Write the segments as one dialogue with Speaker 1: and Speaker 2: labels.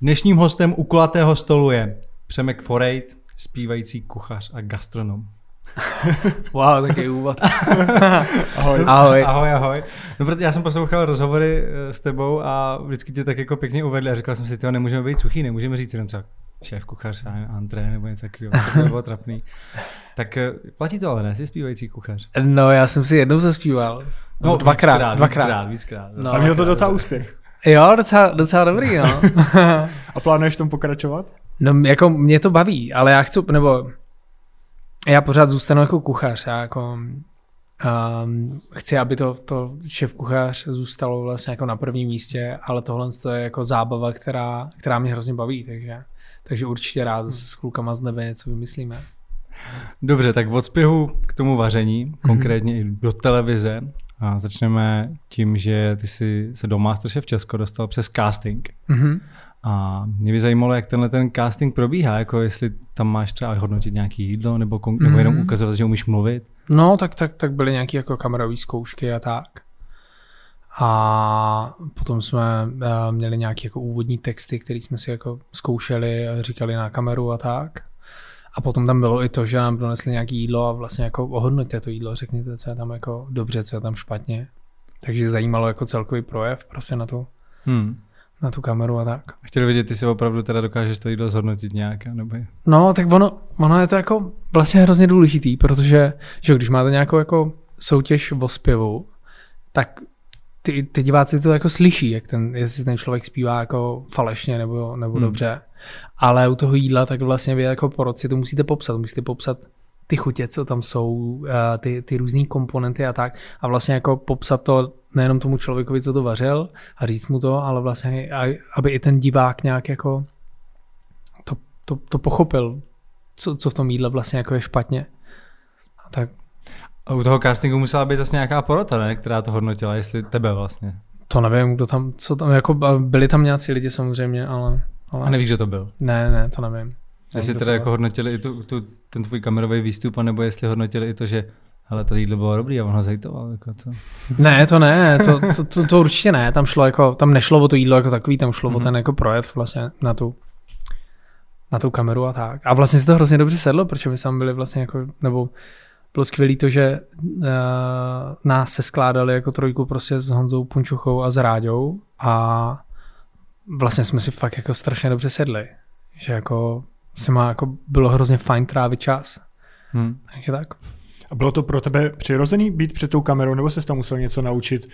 Speaker 1: Dnešním hostem u kulatého stolu je Přemek Forejt, zpívající kuchař a gastronom.
Speaker 2: wow, taký úvod.
Speaker 1: ahoj. ahoj. Ahoj, ahoj. No, protože já jsem poslouchal rozhovory eh, s tebou a vždycky tě tak jako pěkně uvedli a říkal jsem si, že nemůžeme být suchý, nemůžeme říct jenom třeba šéf kuchař a antré nebo něco takového, to bylo trapný. Tak eh, platí to ale ne, jsi zpívající kuchař.
Speaker 2: No, já jsem si jednou zaspíval.
Speaker 1: No, dvakrát, víckrát. Dvakrát, víckrát. víckrát
Speaker 3: no, a měl to docela úspěch.
Speaker 2: Jo, docela, docela dobrý, no.
Speaker 3: a plánuješ tom pokračovat?
Speaker 2: No, jako mě to baví, ale já chci, nebo já pořád zůstanu jako kuchař. Já jako um, chci, aby to, to šéf kuchař zůstalo vlastně jako na prvním místě, ale tohle je jako zábava, která, která mě hrozně baví, takže, takže určitě rád se s klukama z nebe něco vymyslíme.
Speaker 1: Dobře, tak od spěhu k tomu vaření, mm-hmm. konkrétně i do televize. A začneme tím, že ty jsi se do Masterchef Česko dostal přes casting. Mm-hmm. A mě by zajímalo, jak tenhle ten casting probíhá, jako jestli tam máš třeba hodnotit nějaký jídlo, nebo, kon- mm-hmm. nebo jenom mhm. ukazovat, že umíš mluvit.
Speaker 2: No, tak, tak, tak byly nějaké jako kamerové zkoušky a tak. A potom jsme uh, měli nějaké jako úvodní texty, které jsme si jako zkoušeli a říkali na kameru a tak. A potom tam bylo i to, že nám donesli nějaké jídlo a vlastně jako ohodnoťte to jídlo, řekněte, co je tam jako dobře, co je tam špatně. Takže zajímalo jako celkový projev prostě na tu, hmm. na tu kameru a tak.
Speaker 1: Chtěl vidět, ty si opravdu teda dokážeš to jídlo zhodnotit nějak, nebo
Speaker 2: No, tak ono, ono je to jako vlastně hrozně důležitý, protože že když máte nějakou jako soutěž o zpěvu, tak ty, ty diváci to jako slyší, jak ten, jestli ten člověk zpívá jako falešně nebo, nebo hmm. dobře. Ale u toho jídla tak vlastně vy jako porodci to musíte popsat. Musíte popsat ty chutě, co tam jsou, eh, ty, ty různé komponenty a tak. A vlastně jako popsat to nejenom tomu člověkovi, co to vařil a říct mu to, ale vlastně, aby i ten divák nějak jako to, to, to pochopil, co, co v tom jídle vlastně jako je špatně. A tak.
Speaker 1: A u toho castingu musela být zase nějaká porota, ne? která to hodnotila, jestli tebe vlastně.
Speaker 2: To nevím, kdo tam, co tam, jako byli tam nějací lidi samozřejmě, ale
Speaker 1: ale... A nevíš, kdo to byl?
Speaker 2: Ne, ne, to nevím.
Speaker 1: Jestli teda jako hodnotili i tu, tu, ten tvůj kamerový výstup, nebo jestli hodnotili i to, že ale to jídlo bylo dobrý a on ho zajtoval. Jako to.
Speaker 2: Ne, to ne, to, to, to, to, určitě ne. Tam šlo jako, tam nešlo o to jídlo jako takový, tam šlo mm-hmm. o mhm. ten jako projev vlastně na tu, na tu kameru a tak. A vlastně se to hrozně dobře sedlo, protože my tam byli vlastně jako, nebo bylo skvělé to, že uh, nás se skládali jako trojku prostě s Honzou Punčuchou a s Ráďou a vlastně jsme si fakt jako strašně dobře sedli. Že jako se má jako bylo hrozně fajn trávit čas. Hmm. Takže tak.
Speaker 3: A bylo to pro tebe přirozený být před tou kamerou, nebo se tam musel něco naučit?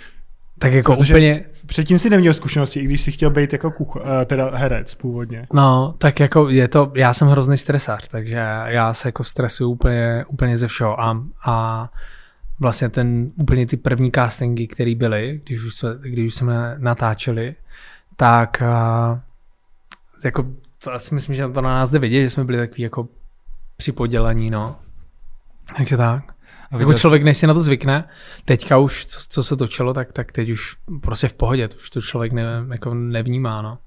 Speaker 2: Tak jako Protože úplně...
Speaker 3: Předtím si neměl zkušenosti, i když si chtěl být jako kuch, eh, teda herec původně.
Speaker 2: No, tak jako je to, já jsem hrozný stresář, takže já se jako stresuju úplně, úplně ze všeho a, a vlastně ten, úplně ty první castingy, které byly, když už, jsme, když už jsme natáčeli, tak jako to asi myslím, že to na nás jde vidět, že jsme byli takový jako připodělaní, no. Takže tak. A jako člověk, než si na to zvykne, teďka už, co, co se točilo, tak, tak teď už prostě v pohodě, už to člověk ne, jako nevnímá, no.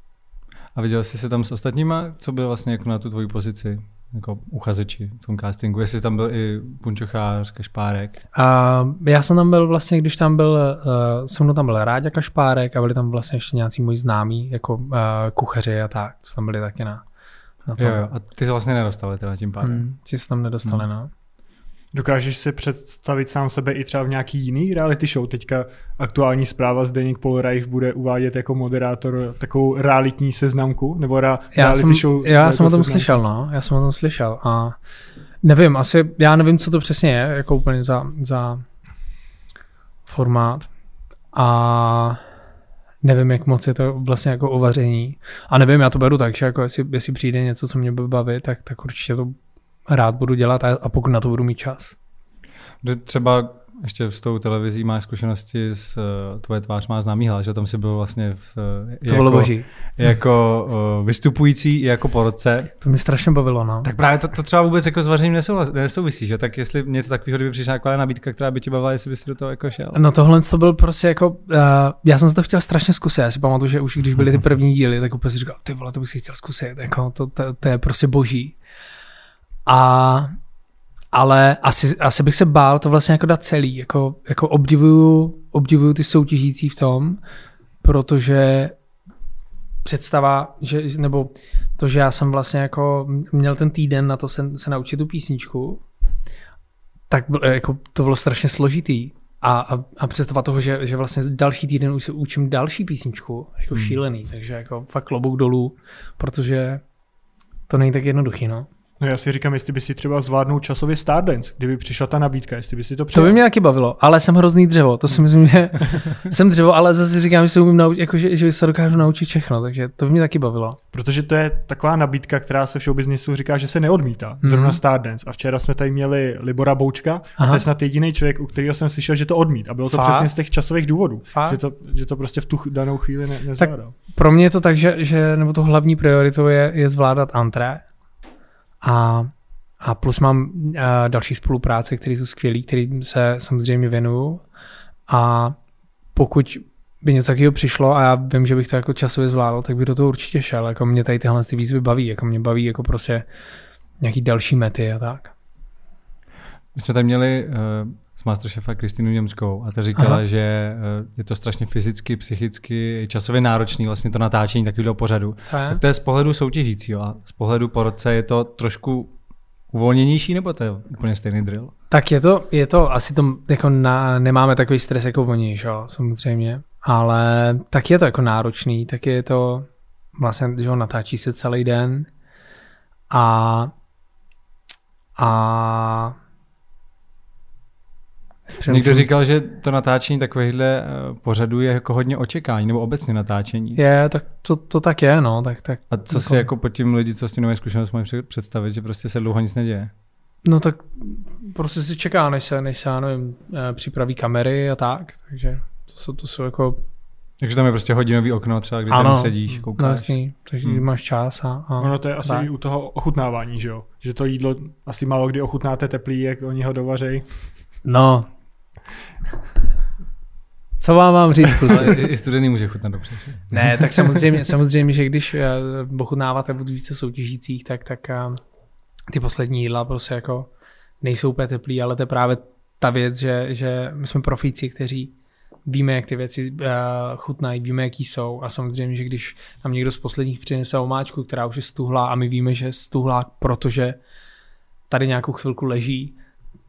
Speaker 1: A viděl jsi se tam s ostatníma, co byl vlastně jako na tu tvoji pozici? Jako uchazeči v tom castingu, jestli tam byl i Punčochář, Kašpárek?
Speaker 2: Uh, já jsem tam byl vlastně, když tam byl, uh, se mnou tam byl Ráďa Kašpárek a byli tam vlastně ještě nějací moji známí, jako uh, kuchaři a tak, co tam byli taky na,
Speaker 1: na tom. Jo, jo, a ty se vlastně nedostali teda tím pádem. Hmm,
Speaker 2: ty se tam nedostali, hmm. no.
Speaker 3: Dokážeš si představit sám sebe i třeba v nějaký jiný reality show? Teďka aktuální zpráva z Deník Polreich bude uvádět jako moderátor takovou realitní seznamku? Nebo ra-
Speaker 2: já
Speaker 3: reality
Speaker 2: jsem,
Speaker 3: show?
Speaker 2: Já jsem o tom slyšel, no. Já jsem o tom slyšel. A nevím, asi, já nevím, co to přesně je, jako úplně za, za formát. A nevím, jak moc je to vlastně jako uvaření. A nevím, já to beru tak, že jako jestli, jestli přijde něco, co mě bude bavit, tak, tak určitě to rád budu dělat a, a pokud na to budu mít čas.
Speaker 1: Třeba ještě s tou televizí máš zkušenosti s uh, tvoje tvář má známý hlas, že tam si byl vlastně v, uh,
Speaker 2: to jako, bylo boží.
Speaker 1: jako uh, vystupující jako porodce.
Speaker 2: To mi strašně bavilo, no.
Speaker 1: Tak právě to, to třeba vůbec jako s vařením nesouvisí, že? Tak jestli něco takového, kdyby přišla nějaká nabídka, která by tě bavila, jestli bys do toho jako šel.
Speaker 2: No tohle to byl prostě jako, uh, já jsem se to chtěl strašně zkusit, já si pamatuju, že už když byly ty první díly, tak úplně si říkal, ty vole, to bych si chtěl zkusit, jako to, to, to je prostě boží. A ale asi, asi bych se bál to vlastně jako dát celý. Jako, jako obdivuju, obdivuju ty soutěžící v tom, protože představa, že, nebo to, že já jsem vlastně jako měl ten týden na to se, se naučit tu písničku, tak jako to bylo strašně složitý. A, a, a představa toho, že, že vlastně další týden už se učím další písničku, jako hmm. šílený, takže jako fakt klobouk dolů, protože to není tak jednoduchý, no.
Speaker 3: No já si říkám, jestli by si třeba zvládnul časově Stardance, kdyby přišla ta nabídka, jestli by si to přijal.
Speaker 2: To by mě taky bavilo, ale jsem hrozný dřevo, to si myslím, že jsem dřevo, ale zase říkám, že se umím naučit, jako, že, že se dokážu naučit všechno, takže to by mě taky bavilo.
Speaker 3: Protože to je taková nabídka, která se v showbiznisu říká, že se neodmítá, zrovna mm-hmm. Stardance. A včera jsme tady měli Libora Boučka Aha. a to je snad jediný člověk, u kterého jsem slyšel, že to odmít. A bylo to Fakt? přesně z těch časových důvodů, že to, že to prostě v tu danou chvíli ne, nezvládal.
Speaker 2: Tak pro mě je to tak, že, že nebo to hlavní prioritou je, je zvládat antré. A a plus mám uh, další spolupráce, které jsou skvělé, kterým se samozřejmě věnuju. A pokud by něco takového přišlo a já vím, že bych to jako časově zvládl, tak bych do toho určitě šel. Jako mě tady tyhle ty výzvy baví, jako mě baví jako prostě nějaký další mety a tak.
Speaker 1: My jsme tam měli uh, z Masterchefa Kristýnu Němskou a ta říkala, Aha. že uh, je to strašně fyzicky, psychicky, časově náročný vlastně to natáčení takového pořadu. Tak to je z pohledu soutěžícího a z pohledu porodce je to trošku uvolněnější, nebo to je úplně stejný drill?
Speaker 2: Tak je to, je to asi to, jako na, nemáme takový stres jako oni, že jo, samozřejmě, ale tak je to jako náročný, tak je to vlastně, že ho natáčí se celý den a a
Speaker 1: Přemýšlím. Někdo říkal, že to natáčení takovýchhle eh, pořadů je jako hodně očekání, nebo obecně natáčení.
Speaker 2: Je, tak to, to tak je, no. Tak, tak,
Speaker 1: A co jako... si jako pod tím lidi, co s tím nové zkušenost mají představit, že prostě se dlouho nic neděje?
Speaker 2: No tak prostě si čeká, než se, než se já nevím, eh, připraví kamery a tak, takže to jsou, to jsou jako...
Speaker 1: Takže tam je prostě hodinový okno třeba, kdy ano, tam sedíš, koukáš. No
Speaker 2: jasný, takže hmm. máš čas a, a...
Speaker 3: Ono to je asi tak. u toho ochutnávání, že jo? Že to jídlo asi málo kdy ochutnáte teplý, jak oni ho dovařej.
Speaker 2: No, co vám mám říct, kluci?
Speaker 1: I studený může chutnat dobře.
Speaker 2: Ne, tak samozřejmě, samozřejmě, že když eh, ochutnáváte od více soutěžících, tak, tak eh, ty poslední jídla prostě jako nejsou úplně teplý, ale to je právě ta věc, že, že my jsme profíci, kteří víme, jak ty věci uh, chutnají, víme, jaký jsou a samozřejmě, že když nám někdo z posledních přinese omáčku, která už je stuhlá a my víme, že je stuhlá, protože tady nějakou chvilku leží,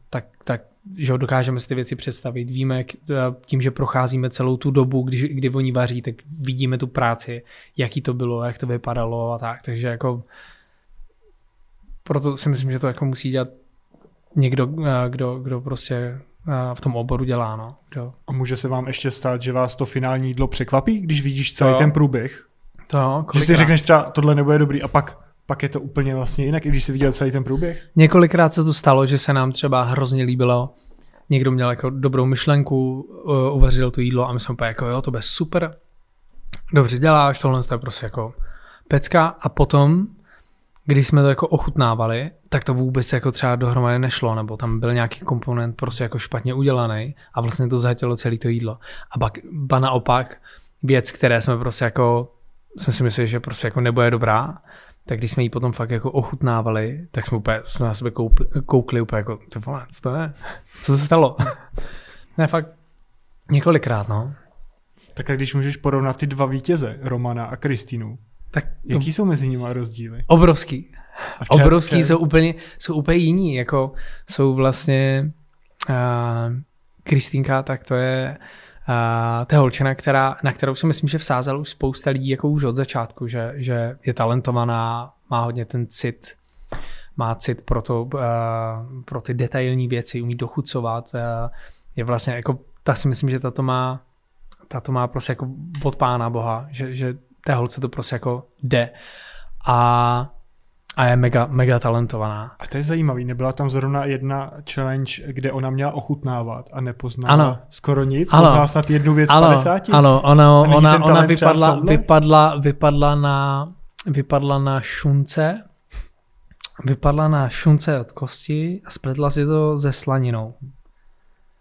Speaker 2: tak, tak že dokážeme si ty věci představit. Víme, jak, eh, tím, že procházíme celou tu dobu, když, kdy oni vaří, tak vidíme tu práci, jaký to bylo, jak to vypadalo a tak. Takže jako proto si myslím, že to jako musí dělat někdo, eh, kdo, kdo prostě eh, v tom oboru dělá. No. Kdo...
Speaker 3: A může se vám ještě stát, že vás to finální jídlo překvapí, když vidíš celý to, ten průběh?
Speaker 2: To,
Speaker 3: že si řekneš třeba, tohle nebude dobrý a pak pak je to úplně vlastně jinak, i když jsi viděl celý ten průběh.
Speaker 2: Několikrát se to stalo, že se nám třeba hrozně líbilo, někdo měl jako dobrou myšlenku, uvařil to jídlo a my jsme úplně jako jo, to bude super, dobře děláš, tohle je prostě jako pecka a potom, když jsme to jako ochutnávali, tak to vůbec jako třeba dohromady nešlo, nebo tam byl nějaký komponent prostě jako špatně udělaný a vlastně to zahatilo celé to jídlo. A pak, ba naopak, věc, které jsme prostě jako, jsme si mysleli, že prostě jako nebude dobrá, tak když jsme ji potom fakt jako ochutnávali, tak jsme úplně, jsme na sebe koukli, koukli úplně jako, to vole, co to je? Co se stalo? ne, fakt několikrát, no.
Speaker 3: Tak a když můžeš porovnat ty dva vítěze, Romana a Kristýnu, tak jaký jsou mezi nimi rozdíly?
Speaker 2: Obrovský. Včer, Obrovský včer... jsou úplně, jsou úplně jiní, jako jsou vlastně uh, Kristýnka, tak to je Uh, to je holčina, která, na kterou si myslím, že vsázel už spousta lidí jako už od začátku, že, že je talentovaná, má hodně ten cit, má cit pro, to, uh, pro ty detailní věci, umí dochucovat. Uh, je vlastně jako, ta si myslím, že tato má, tato má prostě jako od pána boha, že, že té holce to prostě jako jde. A a je mega, mega talentovaná.
Speaker 3: A to je zajímavý, nebyla tam zrovna jedna challenge, kde ona měla ochutnávat a nepoznala ano. skoro nic, ano. poznala snad jednu věc
Speaker 2: ano.
Speaker 3: 50.
Speaker 2: Ano, ona, ona, ona vypadla, vypadla, vypadla, na, vypadla na šunce, vypadla na šunce od kosti a spletla si to se slaninou.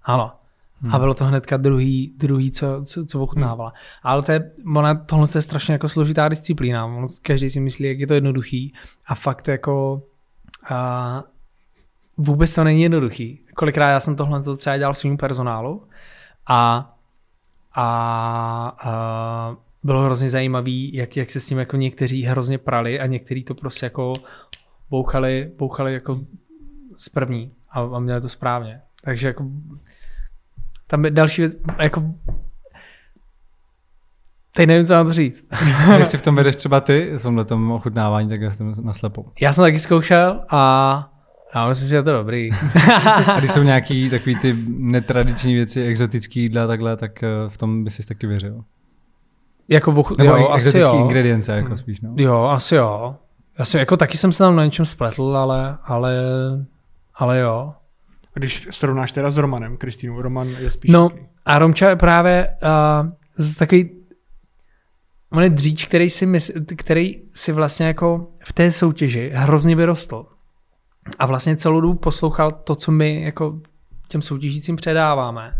Speaker 2: Ano. Hmm. A bylo to hnedka druhý, druhý co, co, co ochutnávala. Hmm. Ale to je, ona, tohle je strašně jako složitá disciplína. Každý si myslí, jak je to jednoduchý. A fakt jako a, vůbec to není jednoduchý. Kolikrát já jsem tohle třeba dělal svým personálu a, a, a bylo hrozně zajímavý, jak, jak se s tím jako někteří hrozně prali a někteří to prostě jako bouchali, bouchali jako z první a, a měli to správně. Takže jako tam je další věc, jako Teď nevím, co mám říct.
Speaker 1: Jak si v tom vedeš třeba ty, v tomhle tom ochutnávání, tak já jsem naslepo.
Speaker 2: Já jsem taky zkoušel a já myslím, že je to dobrý.
Speaker 1: a když jsou nějaký takový ty netradiční věci, exotický jídla takhle, tak eh, v tom by si taky věřil.
Speaker 2: Jako v,
Speaker 1: Nebo jo, asi jo. ingredience jako spíš, no.
Speaker 2: Jo, asi jo. Já jsem, jako taky jsem se tam na něčem spletl, ale, ale, ale jo.
Speaker 3: Když srovnáš teda s Romanem, Kristýnou, Roman je spíš
Speaker 2: No taky. a Romča je právě uh, takový on je dříč, který si, mysl, který si vlastně jako v té soutěži hrozně vyrostl. A vlastně celou dobu poslouchal to, co my jako těm soutěžícím předáváme.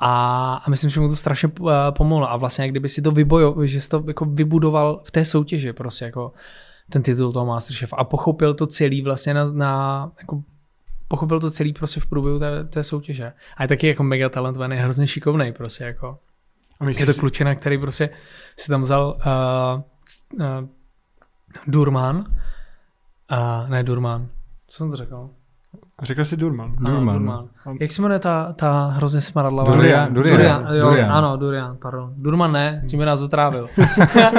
Speaker 2: A, a myslím, že mu to strašně uh, pomohlo. A vlastně, kdyby si to vybojoval, že jsi to jako vybudoval v té soutěži, prostě jako ten titul toho Masterchef a pochopil to celý vlastně na, na jako pochopil to celý prostě v průběhu té, té soutěže. A je taky jako mega talentovaný, hrozně šikovný prostě jako. A je to klučina, který prostě si tam vzal uh, uh, Durman, uh, ne Durman, co jsem to řekl?
Speaker 3: Řekl jsi Durman.
Speaker 2: Ano, Durman. Durman. Jak se jmenuje ta, ta hrozně smaradlavá?
Speaker 1: Durian. Durian. Durian.
Speaker 2: Jo, Durian. Ano, Durian, pardon. Durman ne, tím by nás zatrávil.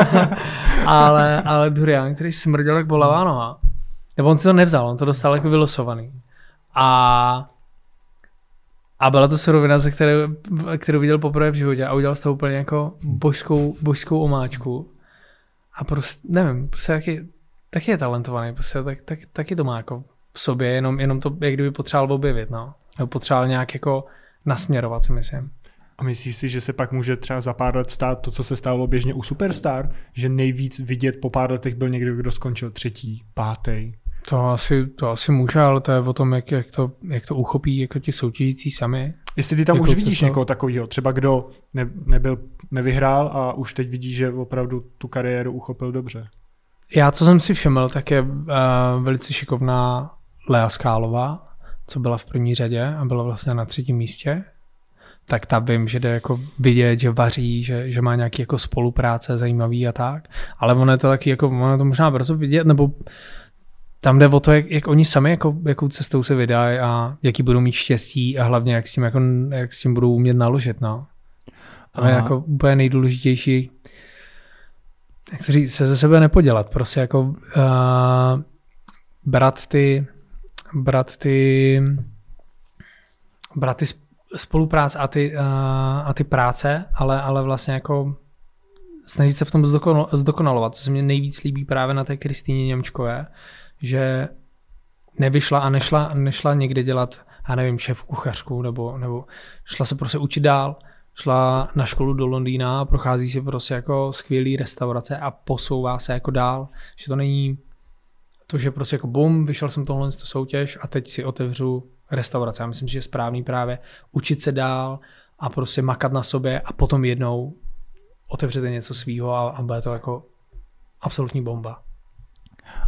Speaker 2: ale, ale Durian, který smrděl jak bolavá noha. Nebo on si to nevzal, on to dostal jako vylosovaný. A a byla to surovina, ze které, kterou viděl poprvé v životě a udělal z toho úplně jako božskou, božskou omáčku. A prostě, nevím, prostě taky, taky je talentovaný, prostě tak, tak, taky to má jako v sobě, jenom, jenom to, jak kdyby potřeboval objevit, no. Nebo potřeboval nějak jako nasměrovat, si myslím.
Speaker 3: A myslíš si, že se pak může třeba za pár let stát to, co se stalo běžně u Superstar? Že nejvíc vidět po pár letech byl někdo, kdo skončil třetí, pátý?
Speaker 2: To asi, to asi může, ale to je o tom, jak, jak, to, jak to uchopí jako ti soutěžící sami.
Speaker 3: Jestli ty tam jako už vidíš to... někoho takového, třeba kdo ne, nebyl, nevyhrál a už teď vidí, že opravdu tu kariéru uchopil dobře.
Speaker 2: Já, co jsem si všiml, tak je uh, velice šikovná Lea Skálová, co byla v první řadě a byla vlastně na třetím místě. Tak ta vím, že jde jako vidět, že vaří, že, že má nějaký jako spolupráce zajímavý a tak. Ale ono je to taky jako, ono to možná brzo vidět, nebo tam jde o to, jak, jak oni sami jako, jakou cestou se vydají a jaký budou mít štěstí a hlavně jak s tím, jako, jak s tím budou umět naložit. No. To je jako úplně nejdůležitější jak to říct, se ze sebe nepodělat. Prostě jako uh, brát ty brát ty brát ty spolupráce a ty, uh, a ty práce, ale, ale vlastně jako snažit se v tom zdokonalovat, co se mě nejvíc líbí právě na té Kristýně Němčkové, že nevyšla a nešla, nešla někde dělat, já nevím, šéf kuchařku, nebo, nebo šla se prostě učit dál, šla na školu do Londýna prochází si prostě jako skvělý restaurace a posouvá se jako dál, že to není to, že prostě jako bum, vyšel jsem tohle tu soutěž a teď si otevřu restaurace. Já myslím, že je správný právě učit se dál a prostě makat na sobě a potom jednou otevřete něco svýho a, a bude to jako absolutní bomba.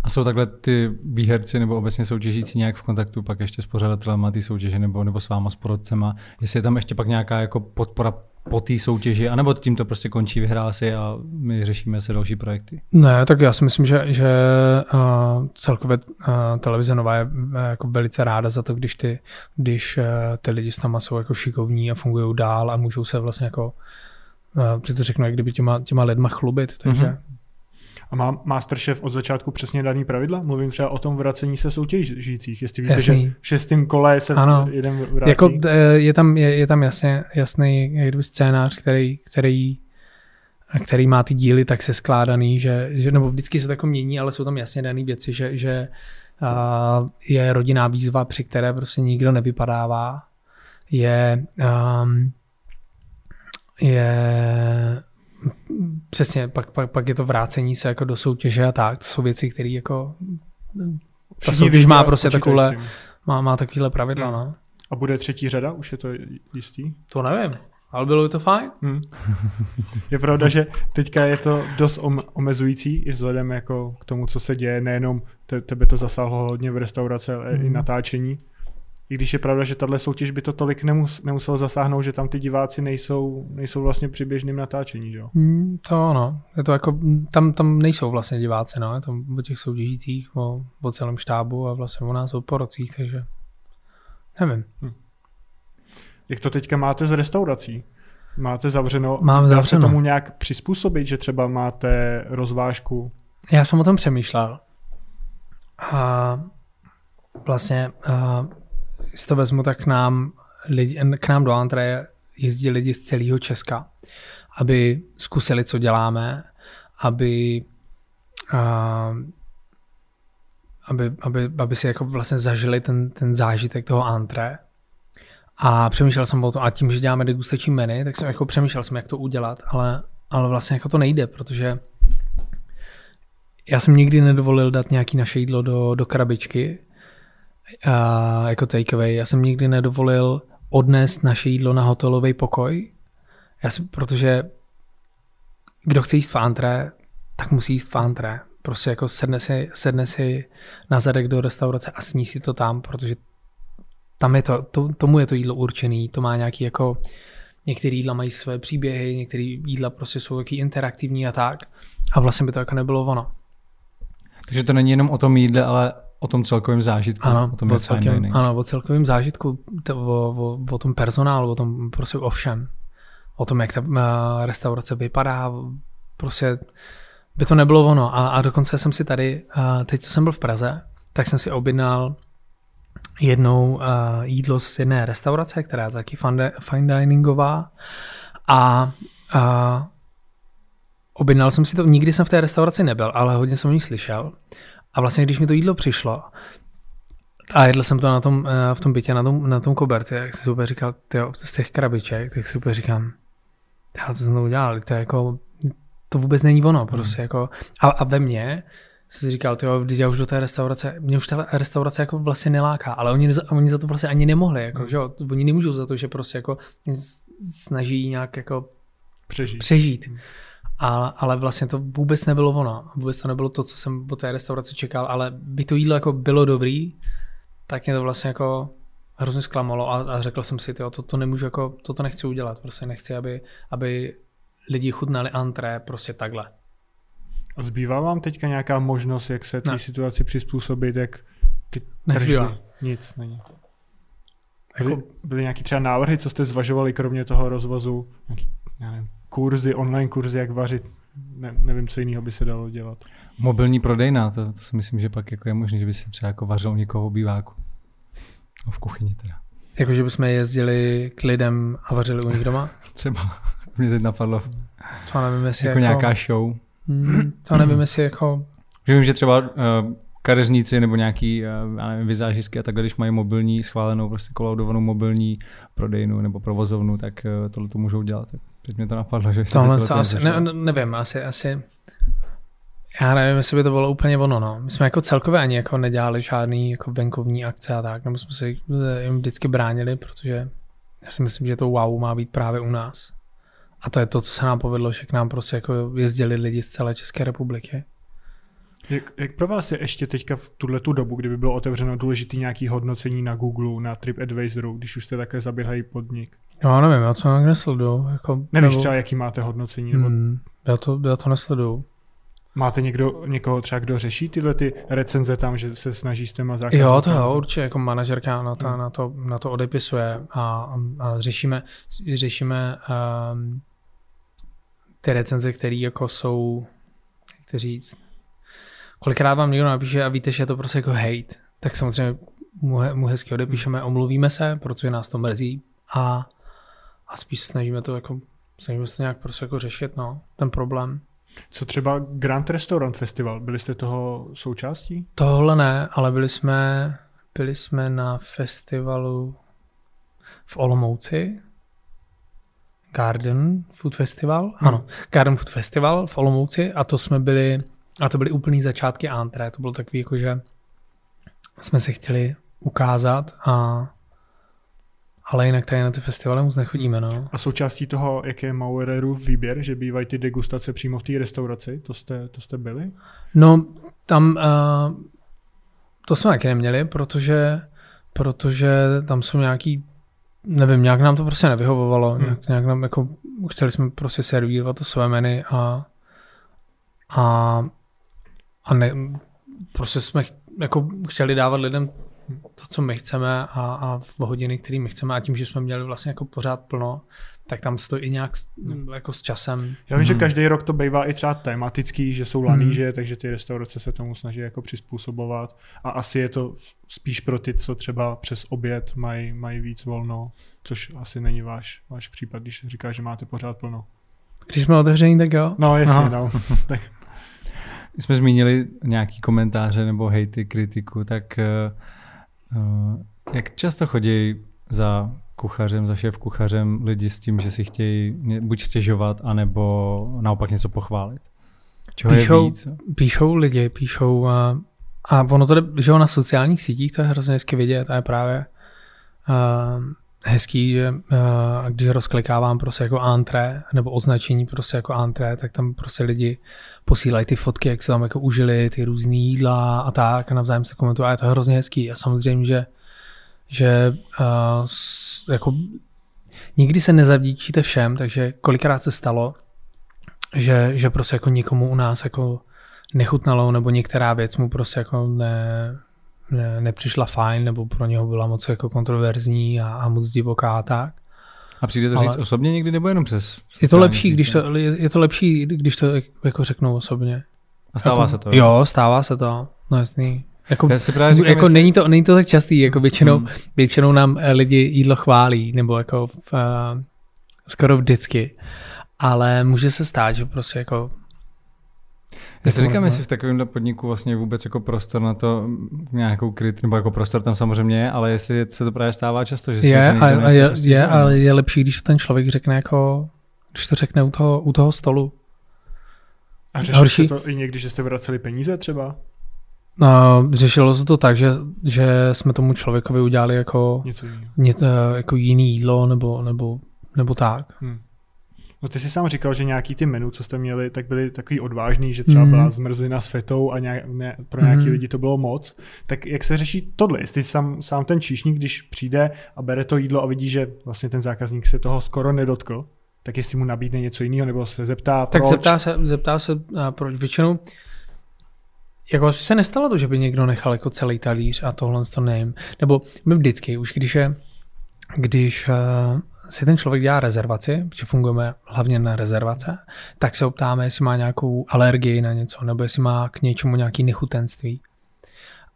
Speaker 1: A jsou takhle ty výherci nebo obecně soutěžící nějak v kontaktu pak ještě s pořadatelem té soutěže nebo, nebo s váma, s porodcema? Jestli je tam ještě pak nějaká jako podpora po té soutěži, anebo tím to prostě končí, vyhrál si a my řešíme se další projekty?
Speaker 2: Ne, tak já si myslím, že, že uh, celkově uh, televize Nová je uh, jako velice ráda za to, když ty, když uh, ty lidi s náma jsou jako šikovní a fungují dál a můžou se vlastně jako, uh, to řeknu, jak kdyby těma, těma lidma chlubit, takže mm-hmm.
Speaker 3: A má Masterchef od začátku přesně daný pravidla? Mluvím třeba o tom vracení se soutěžících. Jestli víte, Jasný. že v šestém kole se ano. jeden vrátí.
Speaker 2: Jako, je, tam, je, je tam jasně, jasný scénář, který, který, který má ty díly tak se skládaný, že, že nebo vždycky se to jako mění, ale jsou tam jasně dané věci, že, že uh, je rodinná výzva, při které prostě nikdo nevypadává. Je, um, je přesně, pak, pak, pak je to vrácení se jako do soutěže a tak. To jsou věci, které jako ta soutěž má prostě takovéhle, má, má takovéhle pravidla, hmm. no.
Speaker 3: A bude třetí řada? Už je to jistý?
Speaker 2: To nevím. Ale bylo by to fajn. Hmm.
Speaker 3: Je pravda, že teďka je to dost omezující i vzhledem jako k tomu, co se děje. Nejenom te, tebe to zasáhlo hodně v restauraci, ale hmm. i natáčení. I když je pravda, že tahle soutěž by to tolik nemus, nemuselo zasáhnout, že tam ty diváci nejsou, nejsou vlastně při běžným natáčení, že jo?
Speaker 2: Hmm, to ano, je to jako, tam, tam nejsou vlastně diváci, no, je to o těch soutěžících, o, o celém štábu a vlastně o nás o porocích, takže nevím. Hmm.
Speaker 3: Jak to teďka máte z restaurací? Máte zavřeno?
Speaker 2: Mám
Speaker 3: Dá
Speaker 2: zavřeno.
Speaker 3: se tomu nějak přizpůsobit, že třeba máte rozvážku?
Speaker 2: Já jsem o tom přemýšlel. A vlastně a, si to vezmu, tak k nám, lidi, k nám do Antre jezdí lidi z celého Česka, aby zkusili, co děláme, aby, a, aby, aby, aby si jako vlastně zažili ten, ten zážitek toho antré. A přemýšlel jsem o tom, a tím, že děláme degustační menu, tak jsem jako přemýšlel jsem, jak to udělat, ale, ale vlastně jako to nejde, protože já jsem nikdy nedovolil dát nějaký naše jídlo do, do krabičky, a jako takeaway. Já jsem nikdy nedovolil odnést naše jídlo na hotelový pokoj, já si, protože kdo chce jíst fántré, tak musí jíst fántré. Prostě jako sedne si, sedne si na zadek do restaurace a sní si to tam, protože tam je to, to, tomu je to jídlo určený, to má nějaký jako, některé jídla mají své příběhy, některé jídla prostě jsou taky interaktivní a tak. A vlastně by to jako nebylo ono.
Speaker 1: Takže to není jenom o tom jídle, ale o tom celkovém zážitku.
Speaker 2: Ano,
Speaker 1: o tom
Speaker 2: o celkovém, ano, o celkovém zážitku, to, o, o, o, tom personálu, o tom prostě o všem. O tom, jak ta uh, restaurace vypadá, prostě by to nebylo ono. A, a dokonce jsem si tady, uh, teď co jsem byl v Praze, tak jsem si objednal jednou uh, jídlo z jedné restaurace, která je taky fine, fine diningová a uh, objednal jsem si to, nikdy jsem v té restauraci nebyl, ale hodně jsem o ní slyšel a vlastně když mi to jídlo přišlo a jedl jsem to na tom, uh, v tom bytě, na tom, na tom koberci, jak jsem si úplně říkal, tyjo, z těch krabiček, tak si úplně říkám, já to jsem to udělal, to je jako, to vůbec není ono, prostě mm. jako, a, a ve mně si říkal, tyjo, když já už do té restaurace, mě už ta restaurace jako vlastně neláká, ale oni, oni za to vlastně ani nemohli, jako, mm. že jo, oni nemůžou za to, že prostě jako snaží nějak jako
Speaker 3: přežít.
Speaker 2: přežít. Mm. A, ale vlastně to vůbec nebylo ono. Vůbec to nebylo to, co jsem po té restauraci čekal, ale by to jídlo jako bylo dobrý, tak mě to vlastně jako hrozně zklamalo a, a řekl jsem si, tyjo, to, to nemůžu jako, toto nechci udělat, prostě nechci, aby, aby lidi chutnali antré prostě takhle.
Speaker 3: A zbývá vám teďka nějaká možnost, jak se té situaci přizpůsobit, jak ty
Speaker 2: Nezbývá.
Speaker 3: tržby? Nic není. Byly, jako- byly nějaký třeba návrhy, co jste zvažovali kromě toho rozvozu? Nějaký, já nevím, kurzy, online kurzy, jak vařit? Ne, nevím, co jiného by se dalo dělat.
Speaker 1: Mobilní prodejna, to, to si myslím, že pak jako je možné, že by se třeba jako vařil někoho v obýváku. No, v kuchyni teda.
Speaker 2: Jakože bychom jezdili k lidem a vařili u nich doma?
Speaker 1: třeba. Mě teď napadlo.
Speaker 2: To nevím, jestli
Speaker 1: jako, jako nějaká show.
Speaker 2: Hmm, to nevím, jestli jako...
Speaker 1: Že vím, že třeba uh, kadeřníci nebo nějaký, uh, já nevím, vizážistky a takhle, když mají mobilní, schválenou prostě kolaudovanou mobilní prodejnu nebo provozovnu, tak uh, tohle to můžou dělat. Tak teď mě to napadlo, že
Speaker 2: Tohle to asi, ne, nevím, asi, asi, já nevím, jestli by to bylo úplně ono, no. My jsme jako celkově ani jako nedělali žádný jako venkovní akce a tak, nebo jsme se jim vždycky bránili, protože já si myslím, že to wow má být právě u nás. A to je to, co se nám povedlo, že k nám prostě jako jezdili lidi z celé České republiky.
Speaker 3: Jak, jak pro vás je ještě teďka v tuhle tu dobu, kdyby bylo otevřeno důležitý nějaký hodnocení na Google, na TripAdvisoru, když už jste také zaběhají podnik?
Speaker 2: Já nevím, já to nesleduju. Jako,
Speaker 3: Nevíš nebo... třeba, jaký máte hodnocení? Nebo...
Speaker 2: Mm, já, to, já to nesleduju.
Speaker 3: Máte někdo, někoho třeba, kdo řeší tyhle ty recenze tam, že se snaží s těma zákazníky?
Speaker 2: Jo, to jo, určitě, jako manažerka na to, hmm. na to, na to odepisuje a, a řešíme, řešíme um, ty recenze, které jako jsou, jak to říct, kolikrát vám někdo napíše a víte, že je to prostě jako hate, tak samozřejmě mu, mu hezky odepíšeme, omluvíme se, protože nás to mrzí a, a spíš snažíme to jako, snažíme se nějak prostě jako řešit, no, ten problém.
Speaker 3: Co třeba Grand Restaurant Festival, byli jste toho součástí?
Speaker 2: Tohle ne, ale byli jsme, byli jsme na festivalu v Olomouci, Garden Food Festival, hmm. ano, Garden Food Festival v Olomouci a to jsme byli, a to byly úplný začátky antré, to bylo takový jako, že jsme se chtěli ukázat a ale jinak tady na ty festivaly moc nechodíme, no.
Speaker 3: A součástí toho, jak je Mauererův výběr, že bývají ty degustace přímo v té restauraci, to jste, to jste byli?
Speaker 2: No, tam uh, to jsme taky neměli, protože protože tam jsou nějaký, nevím, nějak nám to prostě nevyhovovalo, hmm. nějak, nějak nám jako, chtěli jsme prostě servírovat to své menu a a, a ne, prostě jsme jako chtěli dávat lidem to, co my chceme a, a v hodiny, které my chceme a tím, že jsme měli vlastně jako pořád plno, tak tam stojí i nějak jako s časem.
Speaker 3: Já vím, hmm. že každý rok to bývá i třeba tematický, že jsou laníže, hmm. takže ty restaurace se tomu snaží jako přizpůsobovat a asi je to spíš pro ty, co třeba přes oběd mají, mají víc volno, což asi není váš, váš případ, když říkáš, že máte pořád plno.
Speaker 2: Když jsme otevření, tak jo.
Speaker 3: No, jasně, no. tak.
Speaker 1: Když jsme zmínili nějaký komentáře nebo hejty, kritiku, tak uh, jak často chodí za kuchařem, za šéf kuchařem lidi s tím, že si chtějí buď stěžovat, anebo naopak něco pochválit?
Speaker 2: Čeho píšou, je víc? píšou lidi, píšou a, a ono to jde, že na sociálních sítích to je hrozně hezky vidět a je právě uh, hezký, že uh, když rozklikávám prostě jako antré nebo označení prostě jako antré, tak tam prostě lidi posílají ty fotky, jak se tam jako užili, ty různé jídla a tak a navzájem se komentují a je to hrozně hezký. A samozřejmě, že že uh, jako nikdy se nezavdíčíte všem, takže kolikrát se stalo, že, že prostě jako někomu u nás jako nechutnalo nebo některá věc mu prostě jako ne, ne, nepřišla fajn nebo pro něho byla moc jako kontroverzní a, a moc divoká a tak.
Speaker 1: A přijde to Ale říct osobně někdy nebo jenom přes?
Speaker 2: Je to lepší, když to, je, je to lepší, když to jako řeknou osobně.
Speaker 1: A stává
Speaker 2: jako,
Speaker 1: se to?
Speaker 2: Jo, jo stává se to. No jasný. Jako, Já si právě říkám, jako jestli... není, to, není to tak častý, jako většinou, hmm. většinou nám eh, lidi jídlo chválí, nebo jako uh, skoro vždycky. Ale může se stát, že prostě jako
Speaker 1: já si říkám, jestli v takovém podniku vlastně vůbec jako prostor na to nějakou kryt, nebo jako prostor tam samozřejmě je, ale jestli se to právě stává často, že si
Speaker 2: je,
Speaker 1: jako
Speaker 2: a, a je, prostě je, ale je lepší, když ten člověk řekne jako, když to řekne u toho, u toho stolu.
Speaker 3: A řešíte to i někdy, že jste vraceli peníze třeba?
Speaker 2: No, řešilo se to tak, že, že jsme tomu člověkovi udělali jako,
Speaker 3: Něco jiného.
Speaker 2: Ně, jako jiný jídlo nebo, nebo, nebo tak. Hmm.
Speaker 3: No ty jsi sám říkal, že nějaký ty menu, co jste měli, tak byly takový odvážný, že třeba mm. byla zmrzlina s fetou a nějak, ne, pro mm. nějaký lidi to bylo moc. Tak jak se řeší tohle? Jestli sám, sám ten číšník, když přijde a bere to jídlo a vidí, že vlastně ten zákazník se toho skoro nedotkl, tak jestli mu nabídne něco jiného, nebo se zeptá,
Speaker 2: proč? Tak zeptá se, zeptá se proč. Většinou jako asi se nestalo to, že by někdo nechal jako celý talíř a tohle to nevím. Nebo my vždycky, už když je, když uh, si ten člověk dělá rezervaci, protože fungujeme hlavně na rezervace, tak se optáme, jestli má nějakou alergii na něco, nebo jestli má k něčemu nějaký nechutenství.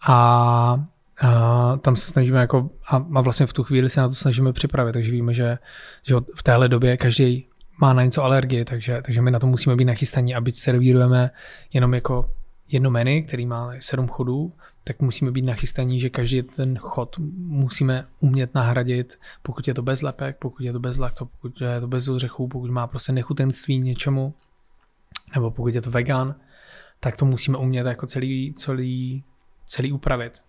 Speaker 2: A a tam se snažíme jako, a, a vlastně v tu chvíli se na to snažíme připravit, takže víme, že, že v téhle době každý má na něco alergii, takže, takže my na to musíme být nachystaní, aby servírujeme jenom jako jedno menu, který má sedm chodů, tak musíme být nachystaní, že každý ten chod musíme umět nahradit, pokud je to bez lepek, pokud je to bez lakto, pokud je to bez ořechů, pokud má prostě nechutenství něčemu, nebo pokud je to vegan, tak to musíme umět jako celý, celý, celý upravit.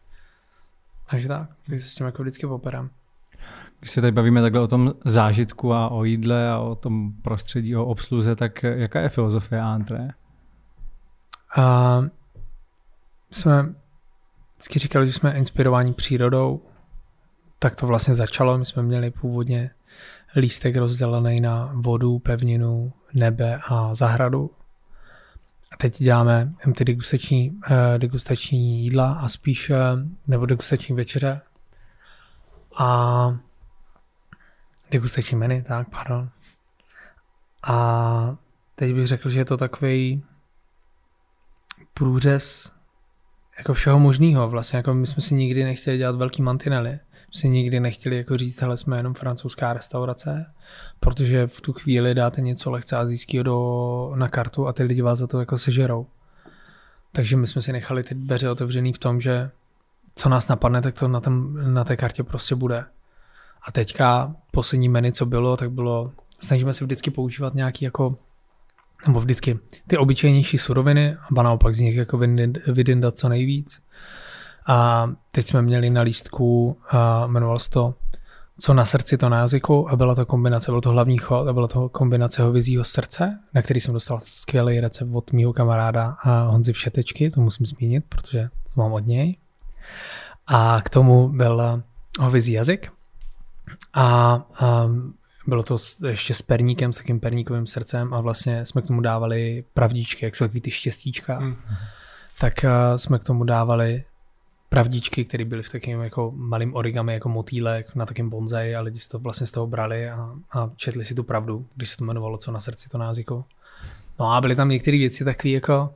Speaker 2: Takže tak, takže se s tím jako vždycky operám.
Speaker 1: Když se tady bavíme takhle o tom zážitku a o jídle a o tom prostředí, o obsluze, tak jaká je filozofie Antre?
Speaker 2: A jsme vždycky říkali, že jsme inspirováni přírodou, tak to vlastně začalo. My jsme měli původně lístek rozdělený na vodu, pevninu, nebe a zahradu. A teď děláme ty degustační, eh, degustační jídla a spíš, eh, nebo degustační večeře. A degustační menu, tak, pardon. A teď bych řekl, že je to takový průřez jako všeho možného. Vlastně jako my jsme si nikdy nechtěli dělat velký mantinely. My si nikdy nechtěli jako říct, hele, jsme jenom francouzská restaurace, protože v tu chvíli dáte něco lehce azijského do, na kartu a ty lidi vás za to jako sežerou. Takže my jsme si nechali ty dveře otevřený v tom, že co nás napadne, tak to na, tom, na té kartě prostě bude. A teďka poslední menu, co bylo, tak bylo, snažíme se vždycky používat nějaký jako nebo vždycky ty obyčejnější suroviny a naopak z nich jako vydindat co nejvíc. A teď jsme měli na lístku, a jmenovalo se to co na srdci, to na jazyku a byla to kombinace, byl to hlavní chod a byla to kombinace hovězího srdce, na který jsem dostal skvělý recept od mého kamaráda a Honzy Všetečky, to musím zmínit, protože to mám od něj. A k tomu byl hovězí jazyk a, a bylo to s, ještě s perníkem, s takým perníkovým srdcem a vlastně jsme k tomu dávali pravdičky, jak jsou takový ty štěstíčka. Mm. Tak uh, jsme k tomu dávali pravdičky, které byly v takém jako malým origami, jako motýlek na takém bonzai a lidi si to vlastně z toho brali a, a četli si tu pravdu, když se to jmenovalo Co na srdci, to náziku. No a byly tam některé věci takové jako